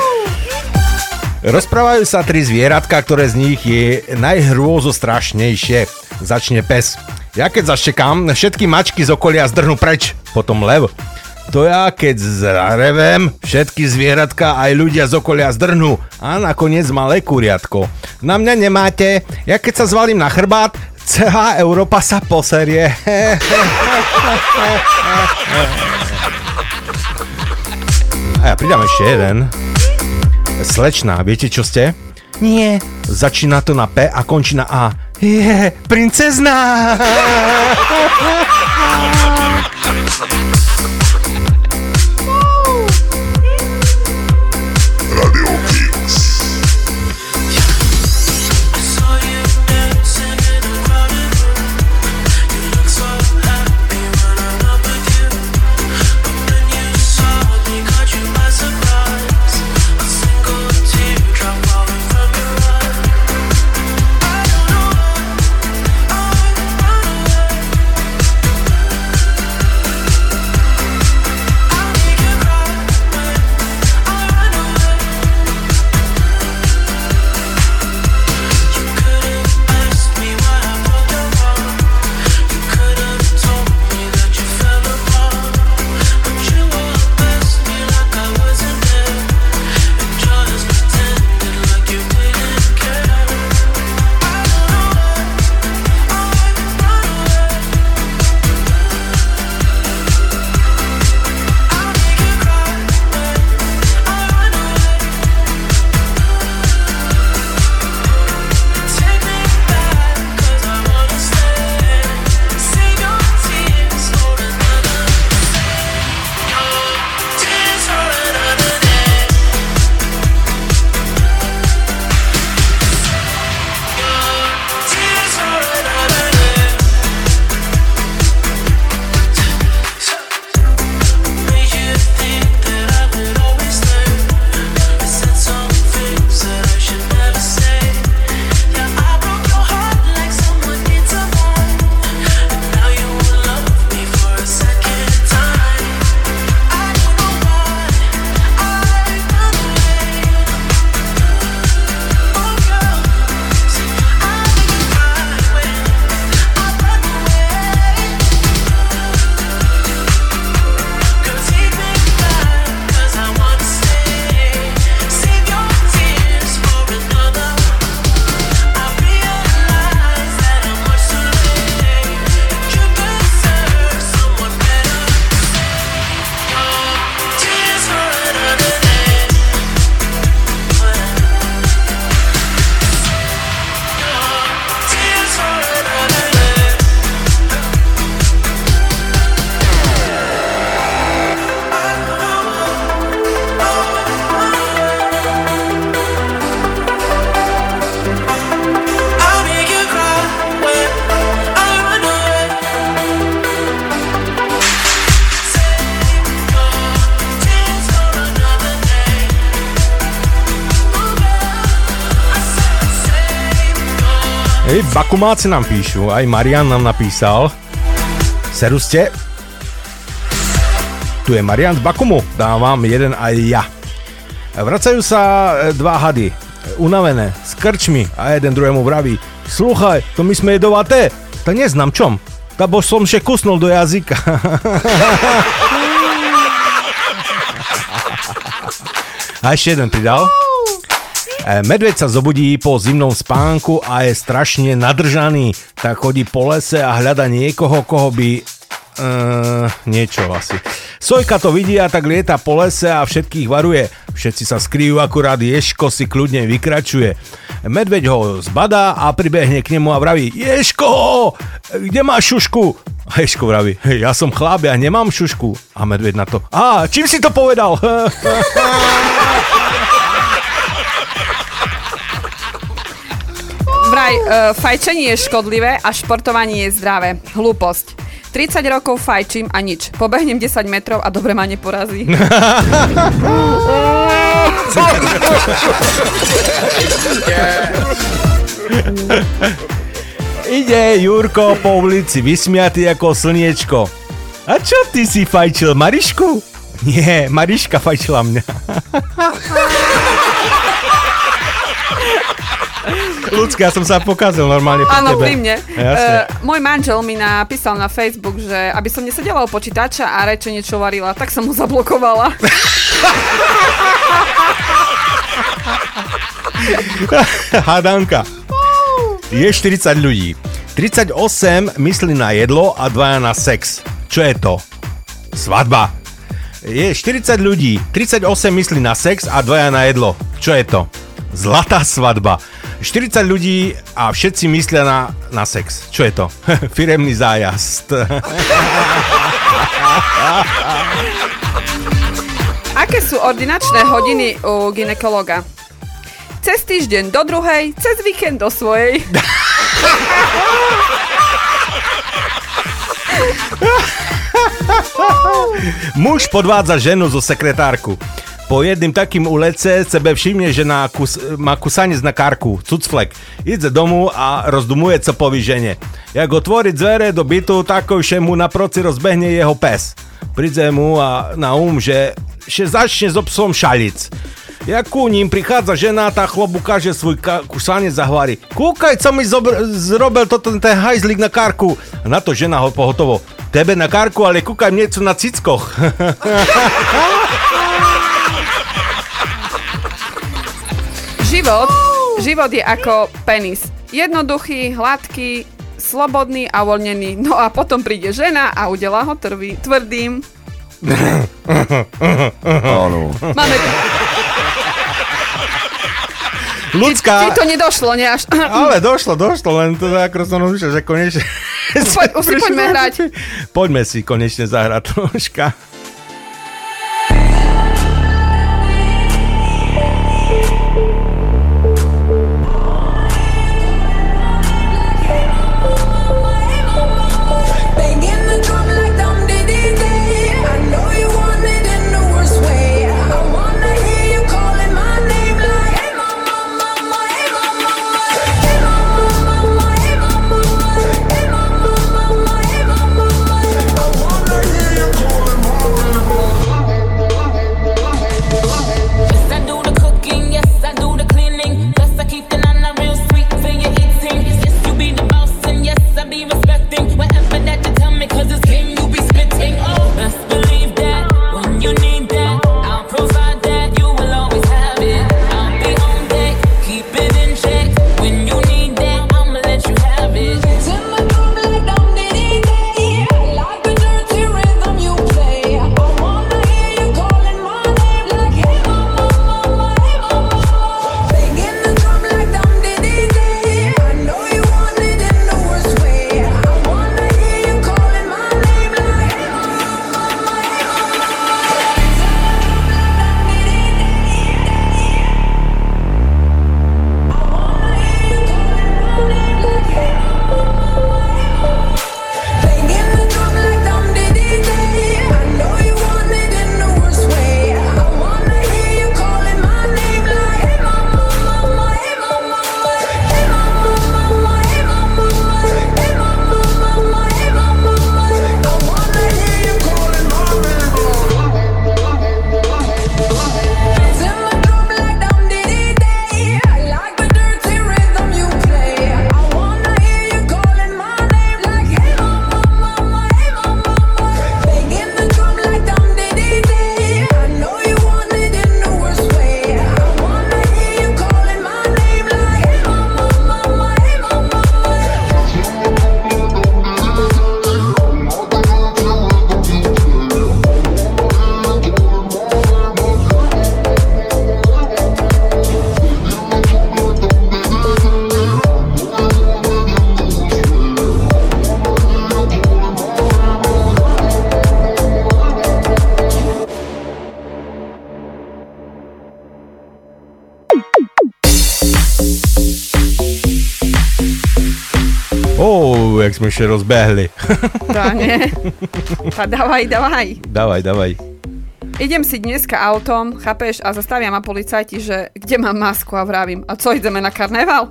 Rozprávajú sa tri zvieratka, ktoré z nich je najhrôzostrašnejšie. Začne pes. Ja keď zaštekám, všetky mačky z okolia zdrhnú preč. Potom lev. To ja keď zarevem, všetky zvieratka aj ľudia z okolia zdrhnú. A nakoniec malé kuriatko. Na mňa nemáte, ja keď sa zvalím na chrbát, celá Európa sa poserie. A ja pridám ešte jeden. Slečná, viete čo ste? Nie. Začína to na P a končí na A. Je, princezná! Hej, Bakumáci nám píšu, aj Marian nám napísal. Seruste. Tu je Marian z Bakumu, dám vám jeden aj ja. Vracajú sa e, dva hady, unavené, s krčmi a jeden druhému vraví Sluchaj, to my sme jedovaté, to neznám čom. Ta bo som še kusnul do jazyka. a ešte jeden pridal. E, Medveď sa zobudí po zimnom spánku a je strašne nadržaný, tak chodí po lese a hľada niekoho, koho by... Uh, niečo asi. Sojka to vidí a tak lieta po lese a všetkých varuje. Všetci sa skrývajú, akurát Ješko si kľudne vykračuje. Medveď ho zbadá a pribehne k nemu a vraví Ješko, kde máš šušku? A Ješko vraví, ja som chlap, ja nemám šušku. A medveď na to, a čím si to povedal? Vraj, uh, fajčenie je škodlivé a športovanie je zdravé. Hlúposť. 30 rokov fajčím a nič. Pobehnem 10 metrov a dobre ma neporazí. Ide Jurko po ulici vysmiatý ako slniečko. A čo ty si fajčil, Marišku? Nie, Mariška fajčila mňa. Ľudská, ja som sa pokazil normálne pri Áno, tebe. pri mne. Jasne. Uh, môj manžel mi napísal na Facebook, že aby som nesedela u počítača a reče niečo varila, tak som mu zablokovala. Hádanka. Je 40 ľudí. 38 myslí na jedlo a dvaja na sex. Čo je to? Svadba. Je 40 ľudí. 38 myslí na sex a dvaja na jedlo. Čo je to? Zlatá svadba. 40 ľudí a všetci myslia na, na sex. Čo je to? Firemný zájazd. Aké sú ordinačné hodiny u ginekologa? Cez týždeň do druhej, cez víkend do svojej. Muž podvádza ženu zo sekretárku. Po jedným takým ulece sebe všimne, že na kus, má kusanec na karku, cucflek. Ide domu a rozdumuje copovi žene. Jak otvorí dvere do bytu, takovše mu na proci rozbehne jeho pes. Príde mu a na um, že, že začne so psom šalic. Jak ku ním prichádza žena, tá chlop ukáže svoj ka- kusanec a hovorí Kúkaj, co mi zobr- zrobil toto ten hajzlík na karku. A na to žena ho pohotovo. Tebe na karku, ale kúkaj niečo na cickoch. Život, život je ako penis. Jednoduchý, hladký, slobodný a uvoľnený. No a potom príde žena a udelá ho trvý, tvrdým. Áno. Máme... Ľudská... Ti to nedošlo, ne až... Ale došlo, došlo, len to ako som rozmýšľal, že konečne... Poď, už si poďme hrať. Poďme si konečne zahrať troška. Jak sme ešte rozbehli. Tá nie. Tá dávaj, dávaj. Dávaj, dávaj. Idem si dneska autom, chápeš, a zastavia ma policajti, že kde mám masku a vravím, a co, ideme na karneval?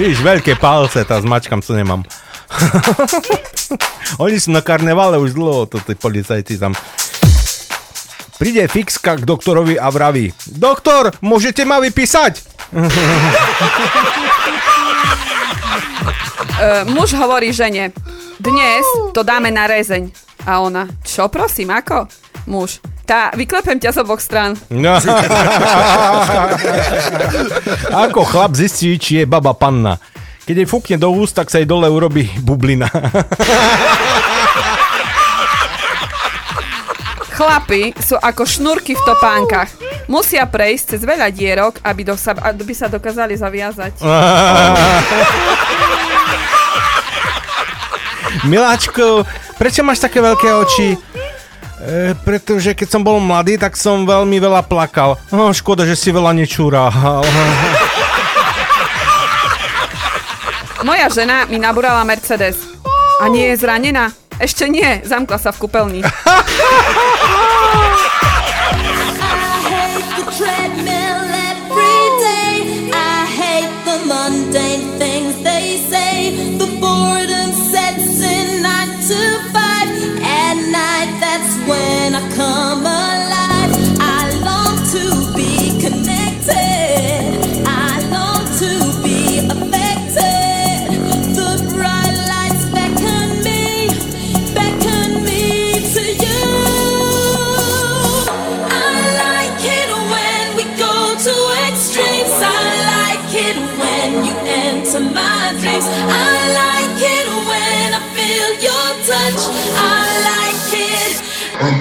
Víš, veľké palce, tá zmačkam, co nemám. Oni sú na karnevale už dlho, to tí policajti tam. Príde fixka k doktorovi a vraví, doktor, môžete ma vypísať? Uh, muž hovorí žene, dnes to dáme na rezeň. A ona, čo prosím, ako? Muž, tá, vyklepem ťa z oboch strán. No. Ako chlap zistí, či je baba panna. Keď jej fúkne do úst, tak sa jej dole urobí bublina. Chlapi sú ako šnúrky v topánkach. Musia prejsť cez veľa dierok, aby, do sa, aby sa dokázali zaviazať. Miláčko, prečo máš také veľké oči? E, pretože keď som bol mladý, tak som veľmi veľa plakal. No, škoda, že si veľa nečúral. Moja žena mi nabúrala Mercedes. A nie je zranená? Ešte nie, zamkla sa v kúpeľni.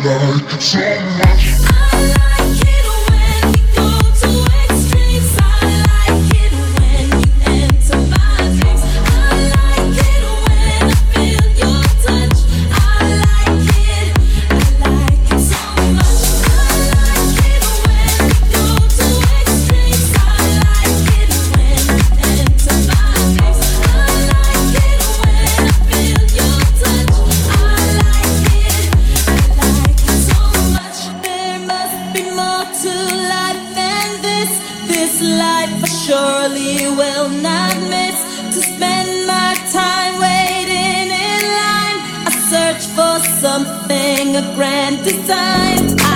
I like it so much. Grand design.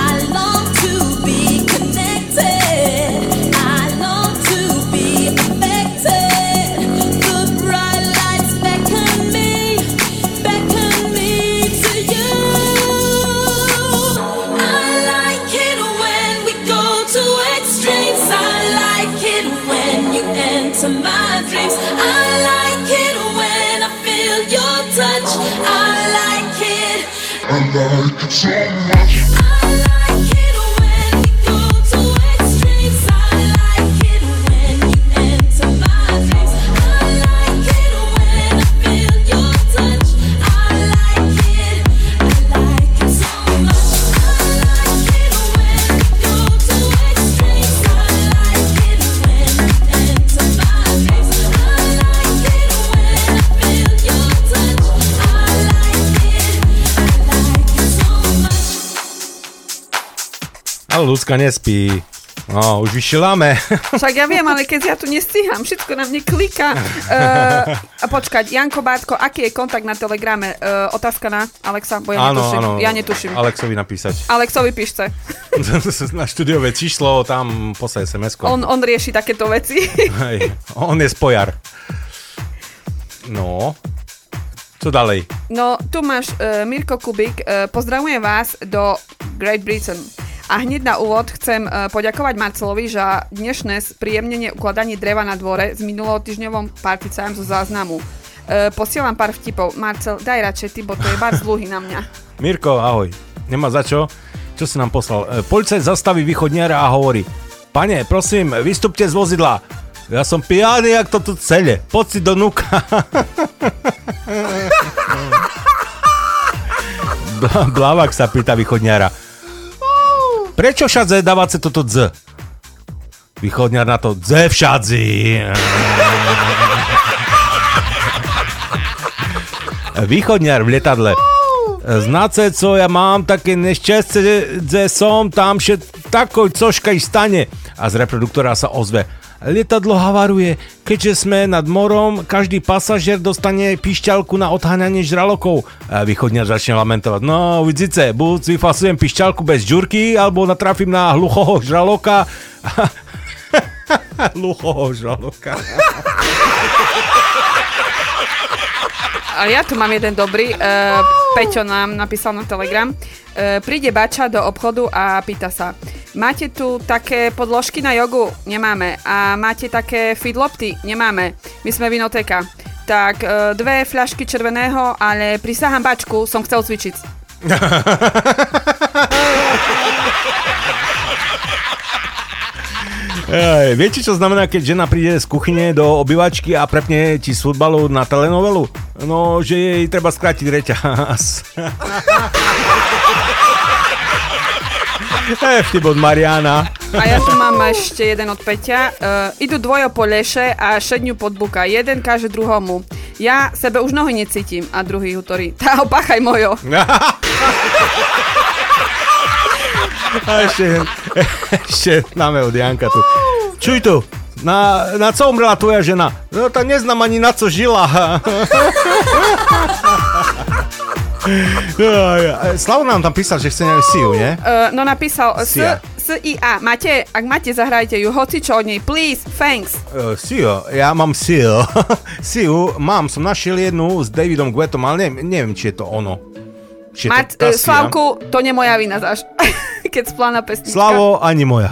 Ľudská nespí. No, už vyšiláme. Však ja viem, ale keď ja tu nestíham, všetko na mne kliká. Uh, počkať, Janko Bátko, aký je kontakt na Telegrame? Uh, otázka na Alexa, bo ja Áno, netuším. áno. Ja netuším. Alexovi napísať. Alexovi píšte. Na štúdiové číslo, tam poslaj SMS-ko. On, on rieši takéto veci. Hej, on je spojar. No, čo ďalej? No, tu máš uh, Mirko Kubik. Uh, pozdravujem vás do Great Britain. A hneď na úvod chcem uh, poďakovať Marcelovi za dnešné spríjemnenie ukladanie dreva na dvore s minulotýždňovom particajom zo záznamu. Uh, posielam pár vtipov. Marcel, daj radšej ty, bo to je bar zlúhy na mňa. Mirko, ahoj. Nemá za čo? Čo si nám poslal? E, Policajt zastaví východniara a hovorí Pane, prosím, vystupte z vozidla. Ja som pijaný, jak to tu celé. Poď si do nuka. Blavak sa pýta východniara. Prečo všadze dávate toto dz? Východniar na to, dze všadzi. Východňar v lietadle. Znáte, co ja mám také nešťastie, že som tam še takoj cožka i stane. A z reproduktora sa ozve. Lietadlo havaruje, keďže sme nad morom, každý pasažier dostane pišťalku na odháňanie žralokov. A východňar začne lamentovať. No, vidíte, buď vyfasujem pišťalku bez žurky, alebo natrafím na hluchoho žraloka. hluchoho žraloka. A ja tu mám jeden dobrý. Uh, Peťo nám napísal na Telegram. Uh, príde bača do obchodu a pýta sa. Máte tu také podložky na jogu? Nemáme. A máte také feedlopty? Nemáme. My sme vinoteka. Tak uh, dve fľašky červeného, ale prisahám bačku, som chcel cvičiť. Ej, viete, čo znamená, keď žena príde z kuchyne do obývačky a prepne ti z futbalu na telenovelu? No, že jej treba skrátiť reťaz. Ej, vtip od Mariana. A ja tu mám ešte jeden od Peťa. Uh, idú dvojo po leše a šedňu pod buka. Jeden káže druhomu. Ja sebe už nohy necítim. A druhý hutorí. Tá opáchaj mojo. A ešte, ešte máme od Janka tu. Čuj tu, na, na co umrela tvoja žena? No to neznám ani na co žila. Slavo nám tam písal, že chce nejakú Siu, nie? Uh, no napísal Sia. S, I, A. Máte, ak máte, zahrajte ju. Hoci čo od nej. Please, thanks. Uh, Siu, ja mám Siu. Siu, mám, som našiel jednu s Davidom Guetom, ale neviem, neviem či je to ono. Či je Mať, to. Slavku, to nie moja vina zaš. Keď splána pesnička. Slavo, ani moja.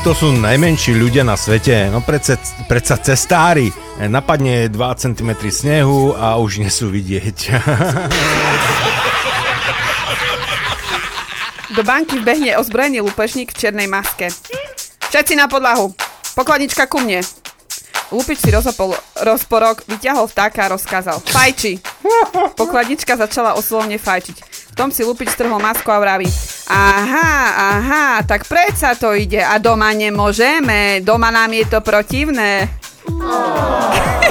Kto sú najmenší ľudia na svete? No predsa, predsa cestári. Napadne 2 cm snehu a už nie sú vidieť. Do banky vbehne ozbrojený lúpežník v čiernej maske. Všetci na podlahu. Pokladnička ku mne. Lúpič si rozopol rozporok, vyťahol vtáka a rozkázal. Fajči. Pokladnička začala oslovne fajčiť. V tom si Lupič strhol masku a vraví. Aha, aha, tak predsa to ide. A doma nemôžeme. Doma nám je to protivné.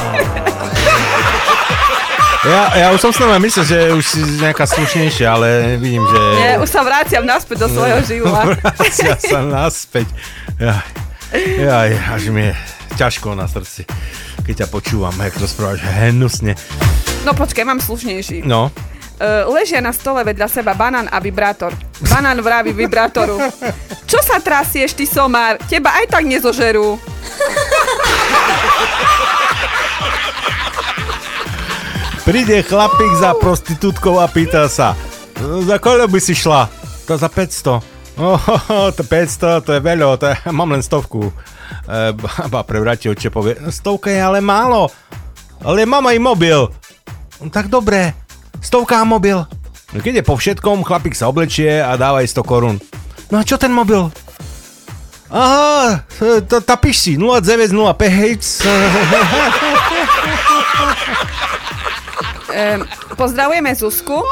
Ja, ja už som s nami myslel, že už si nejaká slušnejšia, ale vidím, že... Nie, už sa vraciam naspäť do svojho živla. Vracia sa naspäť. Jaj, jaj, až mi je ťažko na srdci, keď ťa počúvam, jak to správaš hnusne. No počkaj, mám slušnejší. No, ležia na stole vedľa seba banán a vibrátor. Banán vraví vibrátoru. Čo sa trasieš, ty somár? Teba aj tak nezožerú. príde chlapík za prostitútkou a pýta sa, za koľko by si šla? To za 500. Oh, to 500, to je veľa, to je, mám len stovku. E, baba prevráti oče, povie, stovka je ale málo, ale mám aj mobil. No, tak dobre, stovka a mobil. No, keď je po všetkom, chlapík sa oblečie a dáva jej 100 korún. No a čo ten mobil? Aha, e, to, tá píš si, 0905. Um, pozdravujeme Zuzku. Uh,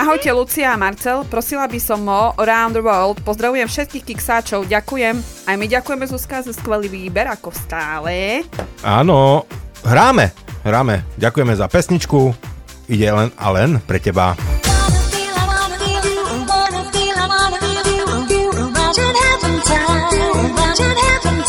ahojte Lucia a Marcel. Prosila by som o Around the World. Pozdravujem všetkých kiksáčov. Ďakujem. Aj my ďakujeme Zuzka za skvelý výber, ako stále. Áno, hráme, hráme. Ďakujeme za pesničku ide len a len pre teba. Imagine heaven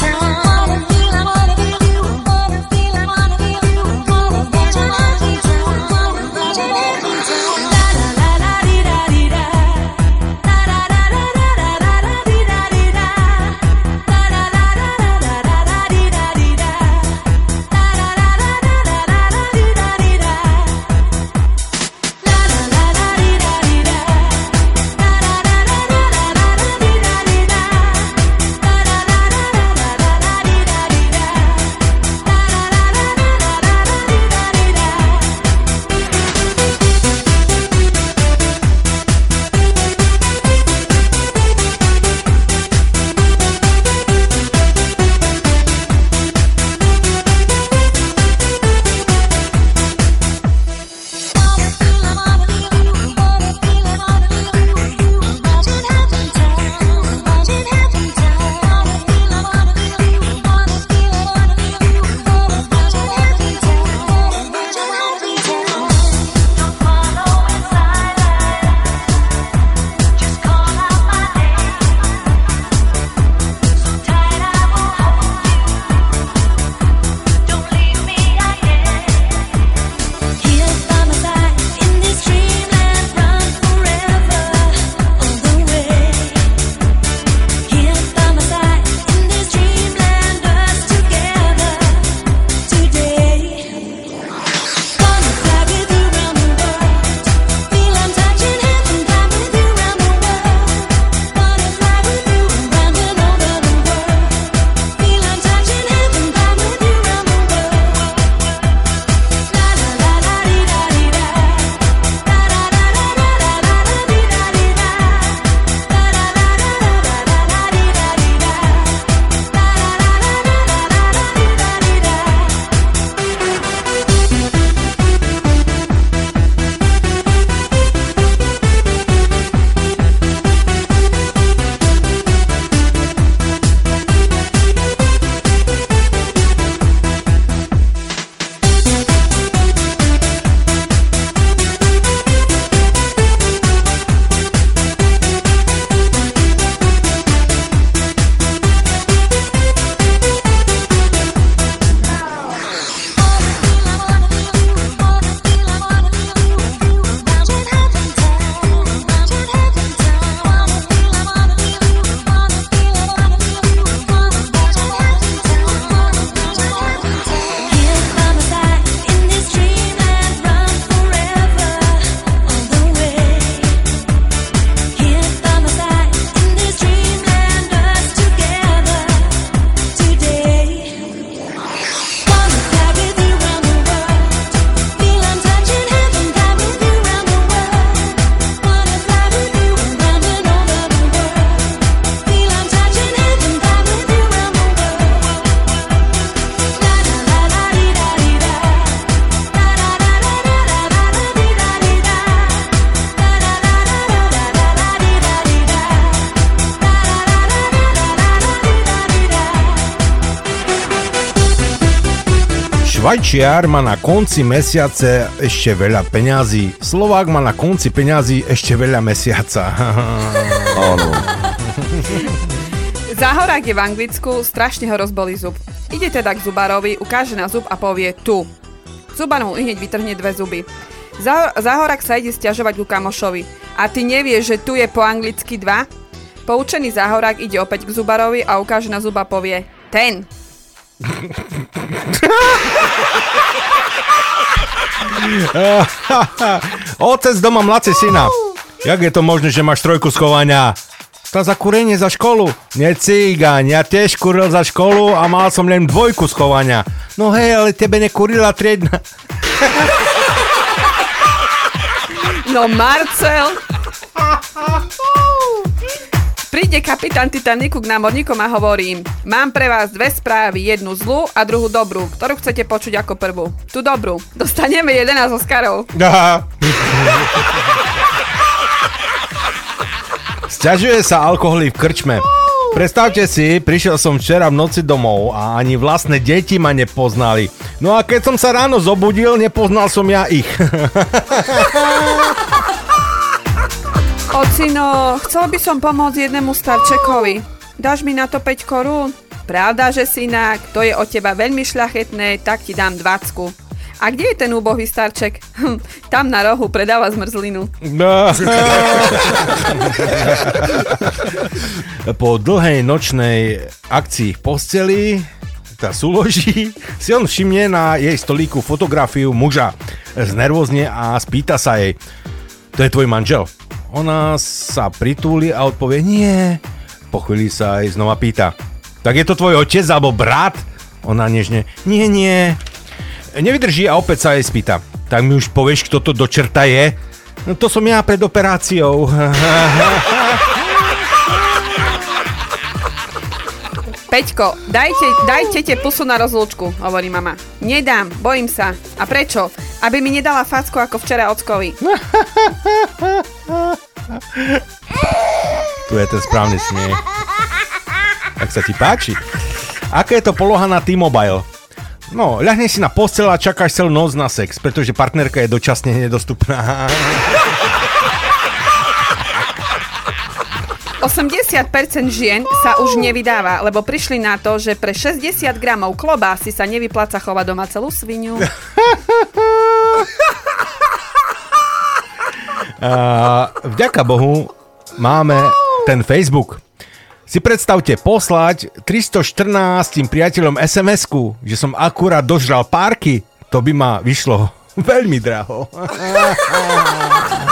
Švajčiar má na konci mesiace ešte veľa peňazí. Slovák má na konci peňazí ešte veľa mesiaca. Áno. Záhorák je v Anglicku, strašne ho rozbolí zub. Ide teda k zubarovi, ukáže na zub a povie tu. Zubar mu hneď vytrhne dve zuby. Zá- Záhorák sa ide stiažovať ku kamošovi. A ty nevieš, že tu je po anglicky dva? Poučený záhorák ide opäť k zubarovi a ukáže na zuba povie ten. Otec doma mladce syna. Jak je to možné, že máš trojku schovania? To za kurenie za školu. Nie cigáň, ja tiež kuril za školu a mal som len dvojku schovania. No hej, ale tebe nekurila triedna. No Marcel. Príde kapitán Titaniku k námorníkom a hovorí mám pre vás dve správy, jednu zlú a druhú dobrú, ktorú chcete počuť ako prvú. Tu dobrú. Dostaneme 11 Oscarov. Aha. Sťažuje sa alkoholy v krčme. Predstavte si, prišiel som včera v noci domov a ani vlastné deti ma nepoznali. No a keď som sa ráno zobudil, nepoznal som ja ich. Ocino, chcel by som pomôcť jednému starčekovi. Dáš mi na to 5 korún? Pravda, že synak, to je od teba veľmi šľachetné, tak ti dám 20. A kde je ten úbohý starček? Hm, tam na rohu predáva zmrzlinu. No. po dlhej nočnej akcii v posteli tá súloží, si on všimne na jej stolíku fotografiu muža. Znervozne a spýta sa jej, to je tvoj manžel. Ona sa pritúli a odpovie, nie. Po chvíli sa aj znova pýta, tak je to tvoj otec alebo brat? Ona nežne, nie, nie. Nevydrží a opäť sa jej spýta, tak mi už povieš, kto to do čerta je? No to som ja pred operáciou. Peťko, dajte, dajte tie pusu na rozlúčku, hovorí mama. Nedám, bojím sa. A prečo? Aby mi nedala facku ako včera ockovi. Tu je ten správny smiech. Tak sa ti páči. Aká je to poloha na T-Mobile? No, ľahneš si na postel a čakáš celú noc na sex, pretože partnerka je dočasne nedostupná. 80% žien sa už nevydáva, lebo prišli na to, že pre 60 gramov klobásy sa nevypláca chovať doma celú svinu. A vďaka Bohu máme ten Facebook. Si predstavte poslať 314 priateľom SMS-ku, že som akurát dožral párky, to by ma vyšlo veľmi draho.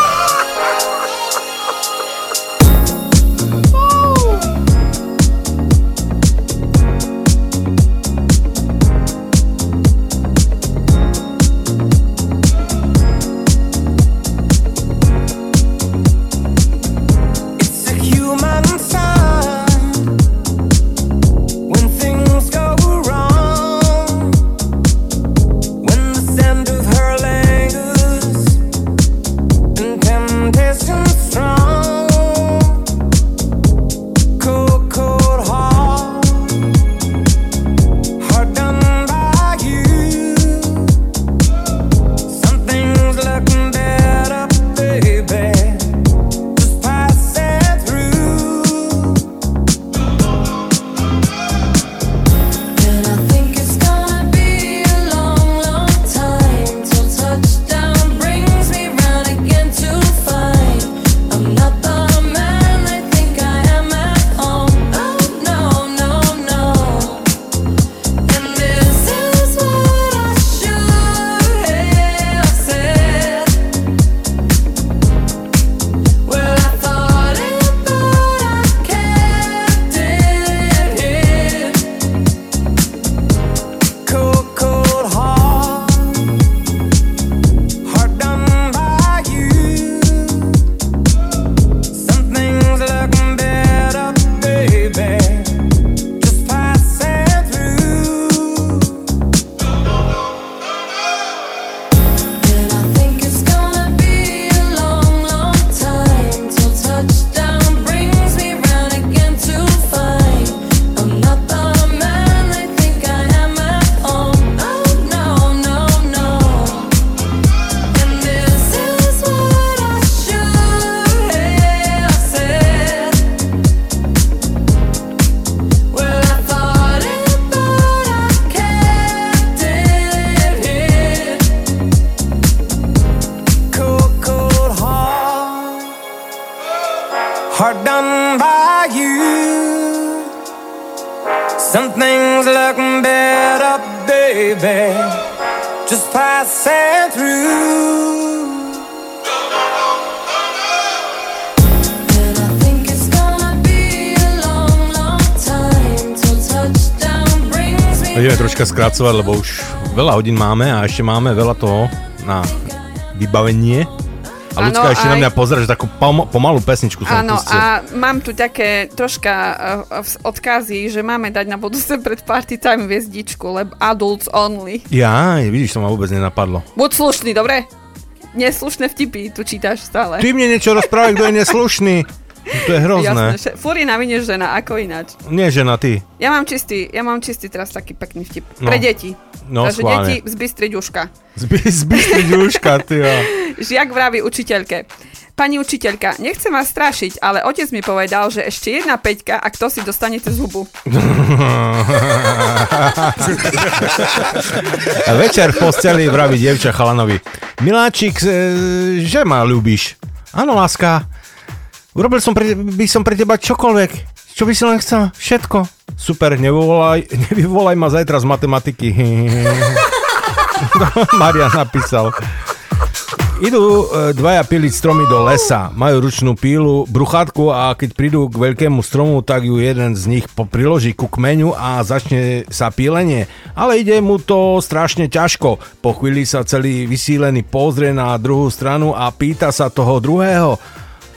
skracovať, lebo už veľa hodín máme a ešte máme veľa toho na vybavenie. A ľudská ešte na aj- mňa pozera, že takú pom- pomalú pesničku som Áno, a mám tu také troška uh, odkazy, že máme dať na budúce pred party time hviezdičku, lebo adults only. Ja, vidíš, to ma vôbec nenapadlo. Buď slušný, dobre? Neslušné vtipy tu čítaš stále. Ty mne niečo rozprávaj, kto je neslušný. To je hrozné. Jasné, že, fúr je na vine žena, ako ináč. Nie žena, ty. Ja mám čistý, ja mám čistý teraz taký pekný vtip. No. Pre deti. No, Takže schválne. deti zbystriť uška. Zby, zbystriť uška, ty jo. Žiak vraví učiteľke. Pani učiteľka, nechcem vás strašiť, ale otec mi povedal, že ešte jedna peťka a kto si dostanete z hubu. Večer v posteli vraví dievča chalanovi. Miláčik, e, že ma ľúbiš? Áno, láska. Urobil som pre, by som pre teba čokoľvek. Čo by si len chcel? Všetko. Super, nevyvolaj, nevyvolaj ma zajtra z matematiky. Marian napísal. Idú e, dvaja piliť stromy do lesa, majú ručnú pílu, bruchátku a keď prídu k veľkému stromu, tak ju jeden z nich priloží ku kmeňu a začne sa pílenie. Ale ide mu to strašne ťažko. Po chvíli sa celý vysílený pozrie na druhú stranu a pýta sa toho druhého.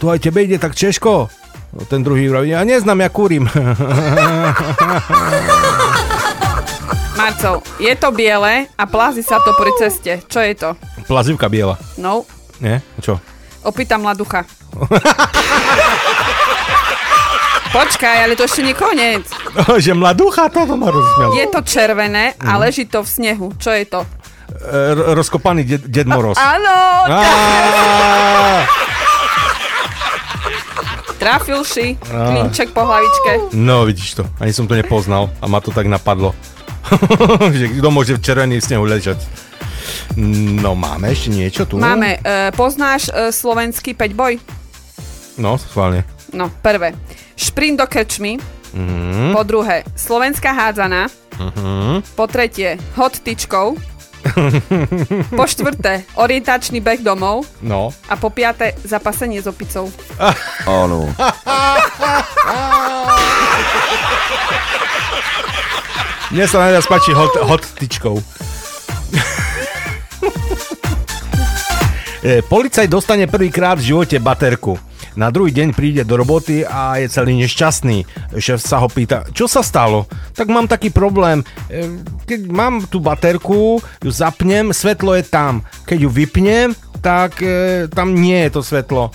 Tu aj tebe ide tak češko? No, Ten druhý vraví, ja neznám, ja kúrim. Marcel, je to biele a plázi sa to pri ceste. Čo je to? Plazivka biela. No, Nie? Čo? opýtam mladucha. Počkaj, ale to ešte nie koniec. že mladúcha, toto ma rozsmialo. Je to červené a Mhm. leží to v snehu. Čo je to? E, r- rozkopaný ded, ded Moroz. Áno! Trafil si. Klinček po hlavičke. No, vidíš to. Ani som to nepoznal a ma to tak napadlo. že kto môže v červený snehu ležať. No, máme ešte niečo tu? Máme, e, poznáš e, slovenský 5 boj? No, schválne. No, prvé. Šprint do krčmy. Mhm. Po druhé, slovenská hádzana. Mhm. Po tretie, hot tyčkou. Po štvrté, orientačný beh domov. No. A po piaté, zapasenie s opicou. Áno. Mne sa najviac páči hot, hot tyčkou. E, Policaj dostane prvýkrát v živote baterku. Na druhý deň príde do roboty a je celý nešťastný. Šéf sa ho pýta, čo sa stalo? Tak mám taký problém. E, Keď mám tú baterku, ju zapnem, svetlo je tam. Keď ju vypnem, tak e, tam nie je to svetlo.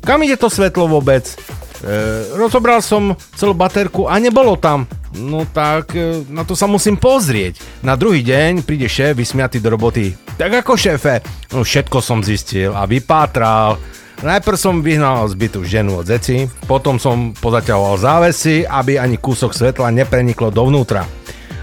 Kam ide to svetlo vôbec? E, rozobral som celú baterku a nebolo tam. No tak e, na to sa musím pozrieť. Na druhý deň príde šéf vysmiatý do roboty. Tak ako šéfe? No všetko som zistil a vypátral. Najprv som vyhnal z bytu ženu od zeci, potom som pozaťahoval závesy, aby ani kúsok svetla nepreniklo dovnútra.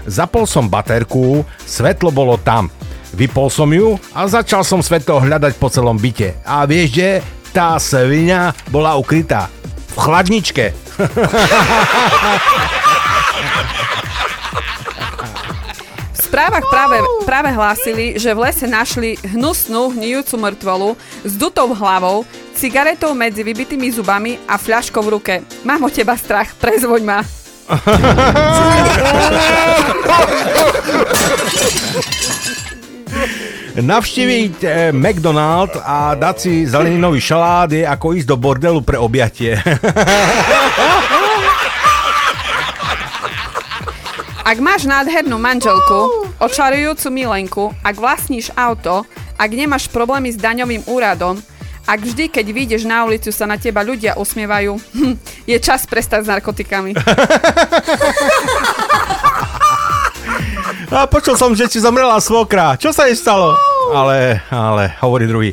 Zapol som baterku, svetlo bolo tam. Vypol som ju a začal som svetlo hľadať po celom byte. A vieš, že tá svinia bola ukrytá v chladničke. Správach práve, práve hlásili, že v lese našli hnusnú, hnijúcu mŕtvolu s dutou hlavou, cigaretou medzi vybitými zubami a fľaškou v ruke. Mám o teba strach, prezvoň ma. Navštíviť eh, McDonald a dať si zeleninový šalát je ako ísť do bordelu pre objatie. Ak máš nádhernú manželku, očarujúcu milenku, ak vlastníš auto, ak nemáš problémy s daňovým úradom, ak vždy, keď vyjdeš na ulicu, sa na teba ľudia usmievajú, hm, je čas prestať s narkotikami. A počul som, že ti zomrela svokra. Čo sa jej stalo? Ale, ale, hovorí druhý.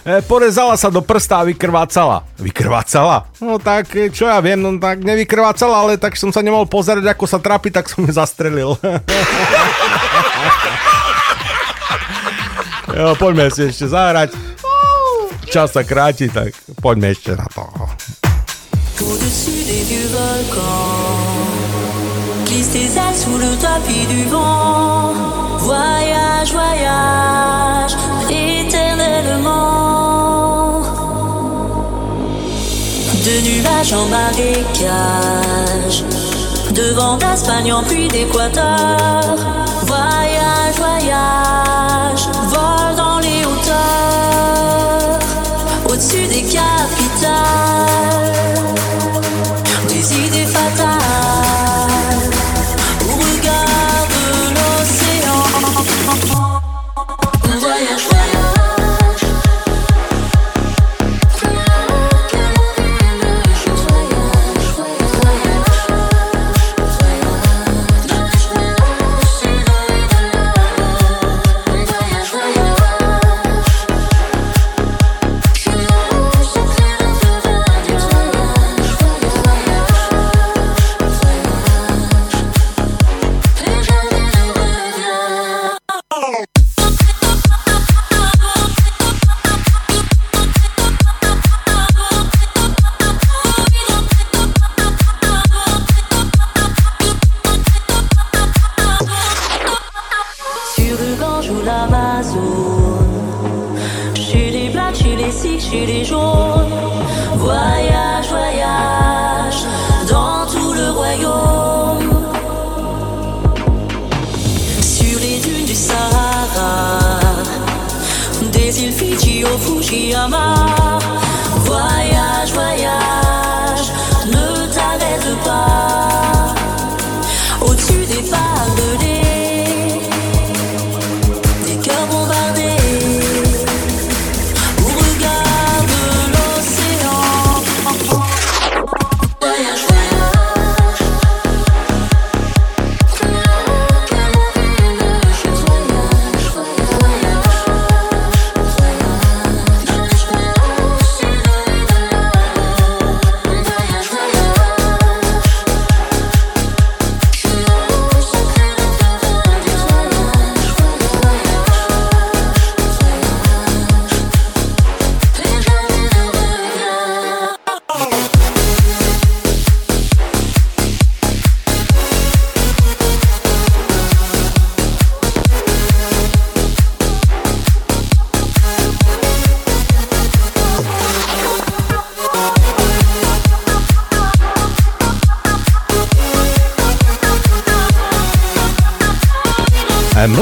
E, porezala sa do prsta a vykrvácala. Vykrvácala? No tak, e, čo ja viem, no tak nevykrvácala, ale tak som sa nemohol pozerať, ako sa trápi, tak som ju zastrelil. jo, poďme si ešte zahrať. Čas sa kráti, tak poďme ešte na to. Voyage, voyage. De nuages en marécage, de vent d'Espagne en pluie d'équateur. Voyage, voyage,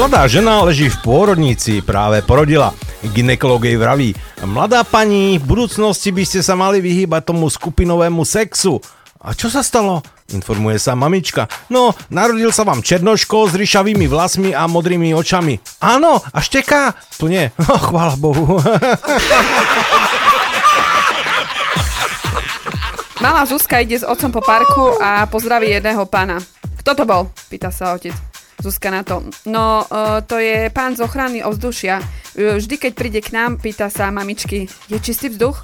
Mladá žena leží v pôrodnici, práve porodila. Ginekolog jej vraví, mladá pani, v budúcnosti by ste sa mali vyhýbať tomu skupinovému sexu. A čo sa stalo? Informuje sa mamička. No, narodil sa vám černoško s ryšavými vlasmi a modrými očami. Áno, a šteká? To nie. Oh, chvála Bohu. Malá Zuzka ide s otcom po parku a pozdraví jedného pána. Kto to bol? Pýta sa otec. Zuzka na to. No, uh, to je pán z ochrany ovzdušia. Uh, Vždy, keď príde k nám, pýta sa mamičky, je čistý vzduch?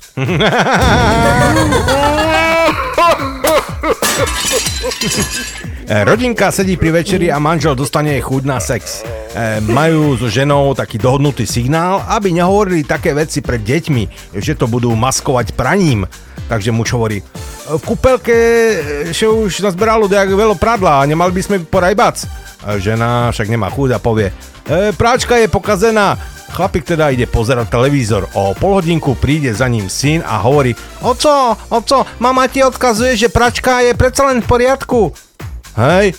E, Rodinka sedí pri večeri a manžel dostane chuť na sex. E, majú so ženou taký dohodnutý signál, aby nehovorili také veci pred deťmi, že to budú maskovať praním. Takže muž hovorí, v kúpelke še už nazberalo dejak veľa pradla, nemali by sme porajbac. A žena však nemá chuť a povie, e, práčka je pokazená. Chlapík teda ide pozerať televízor. O pol hodinku príde za ním syn a hovorí, oco, oco, mama ti odkazuje, že pračka je predsa len v poriadku. Hej,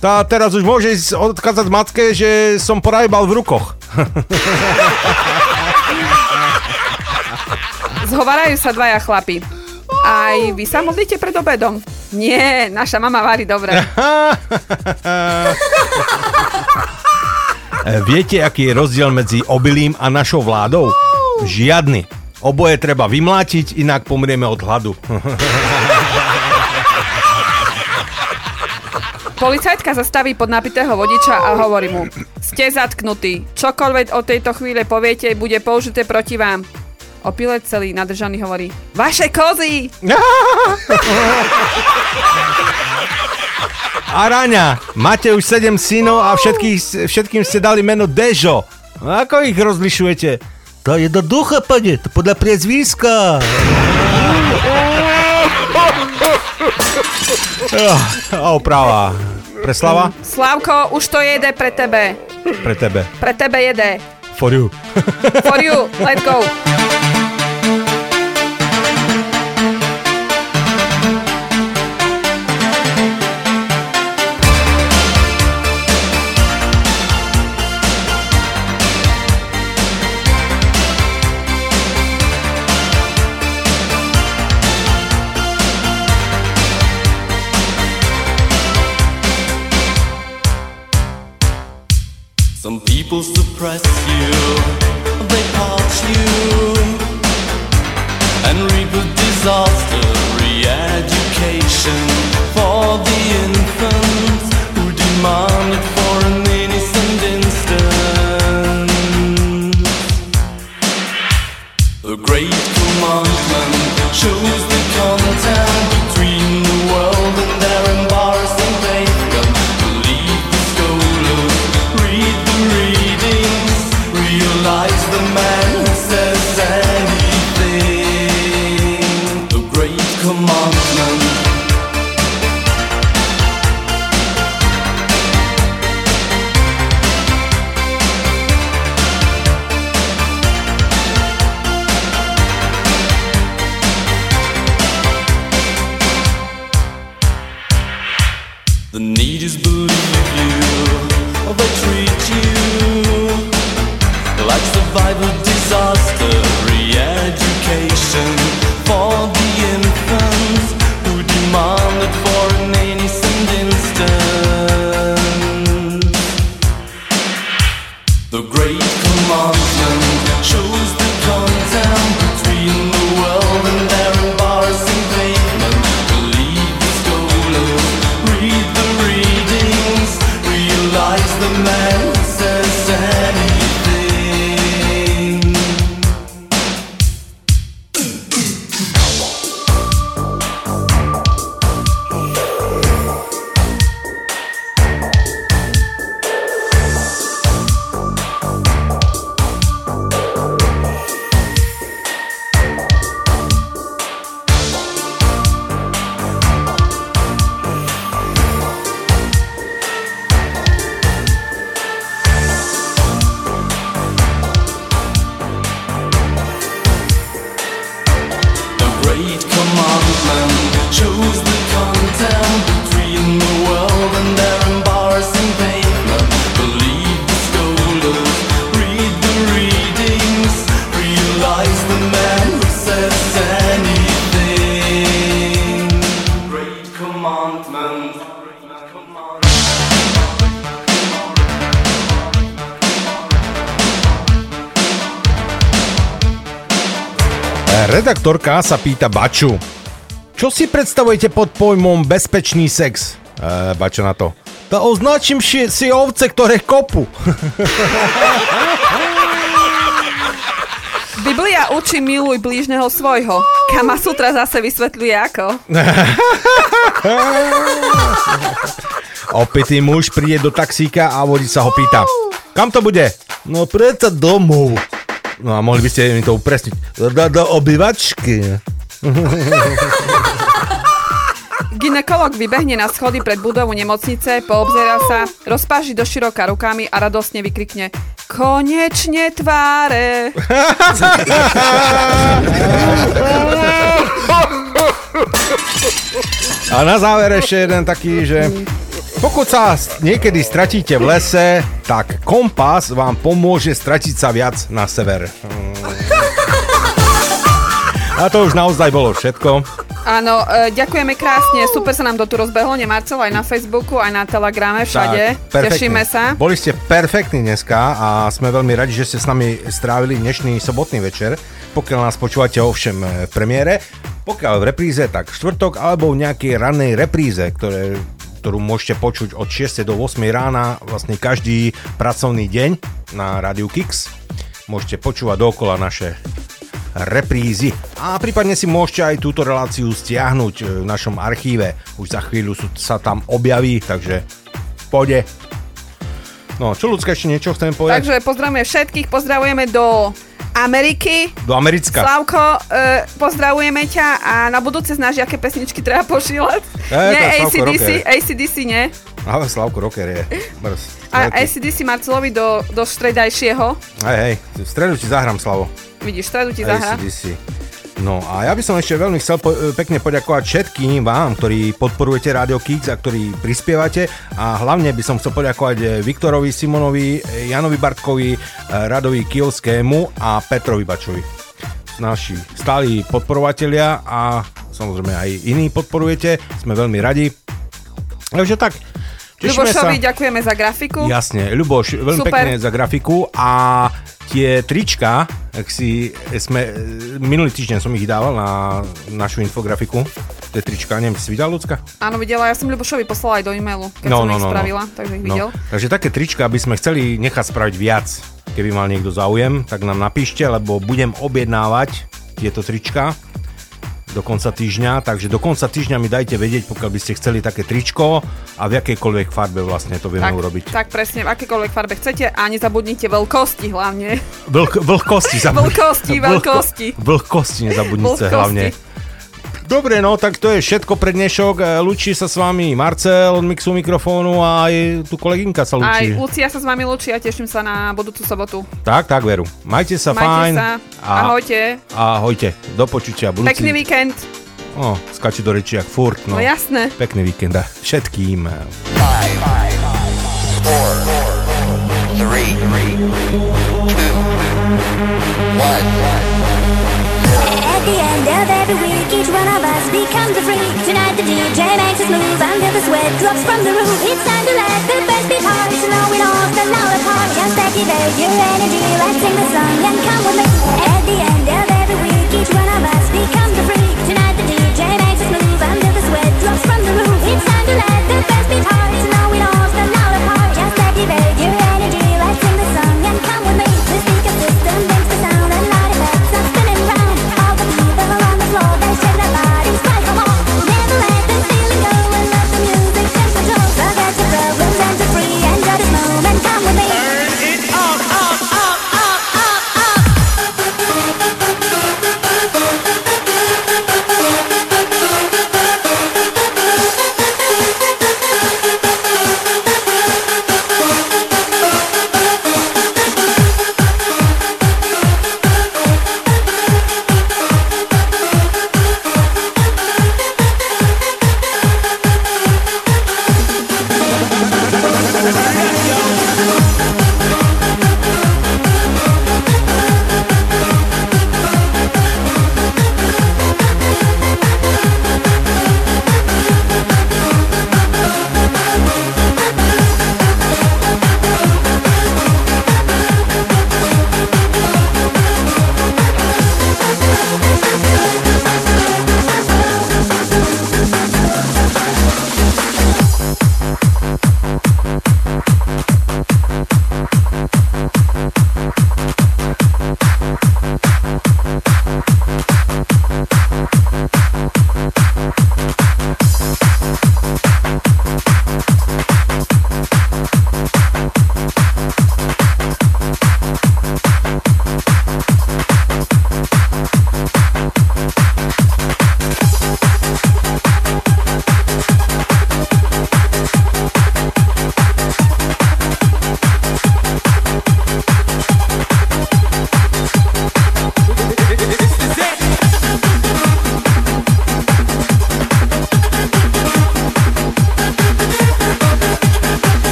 tá teraz už môže odkázať matke, že som porajbal v rukoch. Zhovarajú sa dvaja chlapi. Aj vy sa modlíte pred obedom? Nie, naša mama varí dobre. Viete, aký je rozdiel medzi obilím a našou vládou? Žiadny. Oboje treba vymlátiť, inak pomrieme od hladu. Policajtka zastaví pod napitého vodiča a hovorí mu Ste zatknutí. Čokoľvek od tejto chvíle poviete, bude použité proti vám. Opilec celý nadržaný hovorí Vaše kozy! Araňa, máte už 7 synov a všetkých, všetkým ste dali meno Dežo. Ako ich rozlišujete? To je do ducha, pane, to podľa priezviska. A oprava. Preslava? Slavko, už to jede pre tebe. Pre tebe. Pre tebe jede. For you. For you, let's go. people suppress you, they parch you, and reap a disaster. Re-education for the infants who demand it for an innocent instant. The great commandment shows the content Redaktorka sa pýta Baču. Čo si predstavujete pod pojmom bezpečný sex? E, Bača na to. To označím si, si ovce, ktoré kopu. Biblia učí miluj blížneho svojho. Kama Sutra zase vysvetľuje ako. Opitý muž príde do taxíka a vodič sa ho pýta. Kam to bude? No predsa domov. No a mohli by ste mi to upresniť. Do, do obyvačky. Ginekolog vybehne na schody pred budovu nemocnice, poobzerá sa, rozpáži do široka rukami a radosne vykrikne Konečne tváre! A na záver ešte jeden taký, že pokud sa niekedy stratíte v lese, tak kompas vám pomôže stratiť sa viac na sever. A to už naozaj bolo všetko. Áno, e, ďakujeme krásne, super sa nám to tu rozbehlo, Marcel, aj na Facebooku, aj na Telegrame, všade. perfektne. Tešíme sa. Boli ste perfektní dneska a sme veľmi radi, že ste s nami strávili dnešný sobotný večer. Pokiaľ nás počúvate ovšem e, v premiére, pokiaľ v repríze, tak štvrtok alebo v nejakej rannej repríze, ktoré, ktorú môžete počuť od 6. do 8. rána, vlastne každý pracovný deň na Radio Kix. Môžete počúvať dookola naše reprízy. A prípadne si môžete aj túto reláciu stiahnuť e, v našom archíve. Už za chvíľu sa tam objaví, takže v pôde. No, čo ľudská ešte niečo chcem povedať? Takže pozdravujeme všetkých, pozdravujeme do Ameriky. Do Americka. Slavko, uh, pozdravujeme ťa a na budúce znáš, aké pesničky treba pošilať. E, nie, ACDC. ACDC, nie. Ale Slavko Rocker je. Brz. A. ACDC Marcelovi do, do stredajšieho. Hej, hej, v stredu ti zahrám, Slavo. Vidíš, v stredu ti zahra. ACDC. No a ja by som ešte veľmi chcel po- pekne poďakovať všetkým vám, ktorí podporujete Radio Kix a ktorí prispievate a hlavne by som chcel poďakovať eh, Viktorovi Simonovi, eh, Janovi Bartkovi, eh, Radovi Kijovskému a Petrovi Bačovi. Naši stáli podporovatelia a samozrejme aj iní podporujete, sme veľmi radi. Takže tak, tešíme sa. Ľubošovi ďakujeme za grafiku. Jasne, Ľuboš, veľmi Super. pekne za grafiku a tie trička, ak si sme, minulý týždeň som ich dával na našu infografiku, tie trička, neviem, si videl, Lucka? Áno, videla, ja som Ľubošovi poslala aj do e-mailu, keď som ich spravila, takže ich videl. Takže také trička by sme chceli nechať spraviť viac. Keby mal niekto záujem, tak nám napíšte, lebo budem objednávať tieto trička do konca týždňa, takže do konca týždňa mi dajte vedieť, pokiaľ by ste chceli také tričko a v akejkoľvek farbe vlastne to vieme Tak, urobiť. tak presne, v akékoľvek farbe chcete a nezabudnite veľkosti hlavne. Vlk, vlhkosti zabudnite. Vlhkosti, veľkosti. Vlhkosti nezabudnite Vlhkosti. hlavne. Dobre, no tak to je všetko pre dnešok. E, Lúči sa s vami Marcel od Mixu mikrofónu a aj tu kolegynka sa Aj lúči. Lucia sa s vami lúči a teším sa na budúcu sobotu. Tak, tak, veru. Majte sa Majte fajn. sa. Ahojte. Ahojte. Do počutia. Budúci... Pekný víkend. O, skáče do reči jak furt. No. No jasné. Pekný víkend a všetkým. Three, At one of us becomes a freak. Tonight the DJ makes us move until the sweat drops from the roof. It's time to let the best beat hard, so now we don't the louder part. Just activate your energy, let's sing the song and come with me. At the end of every week, each one of us becomes a freak. Tonight the DJ makes us move until the sweat drops from the roof. It's time to let the best beat hard, so now we don't the louder part. Just activate your energy,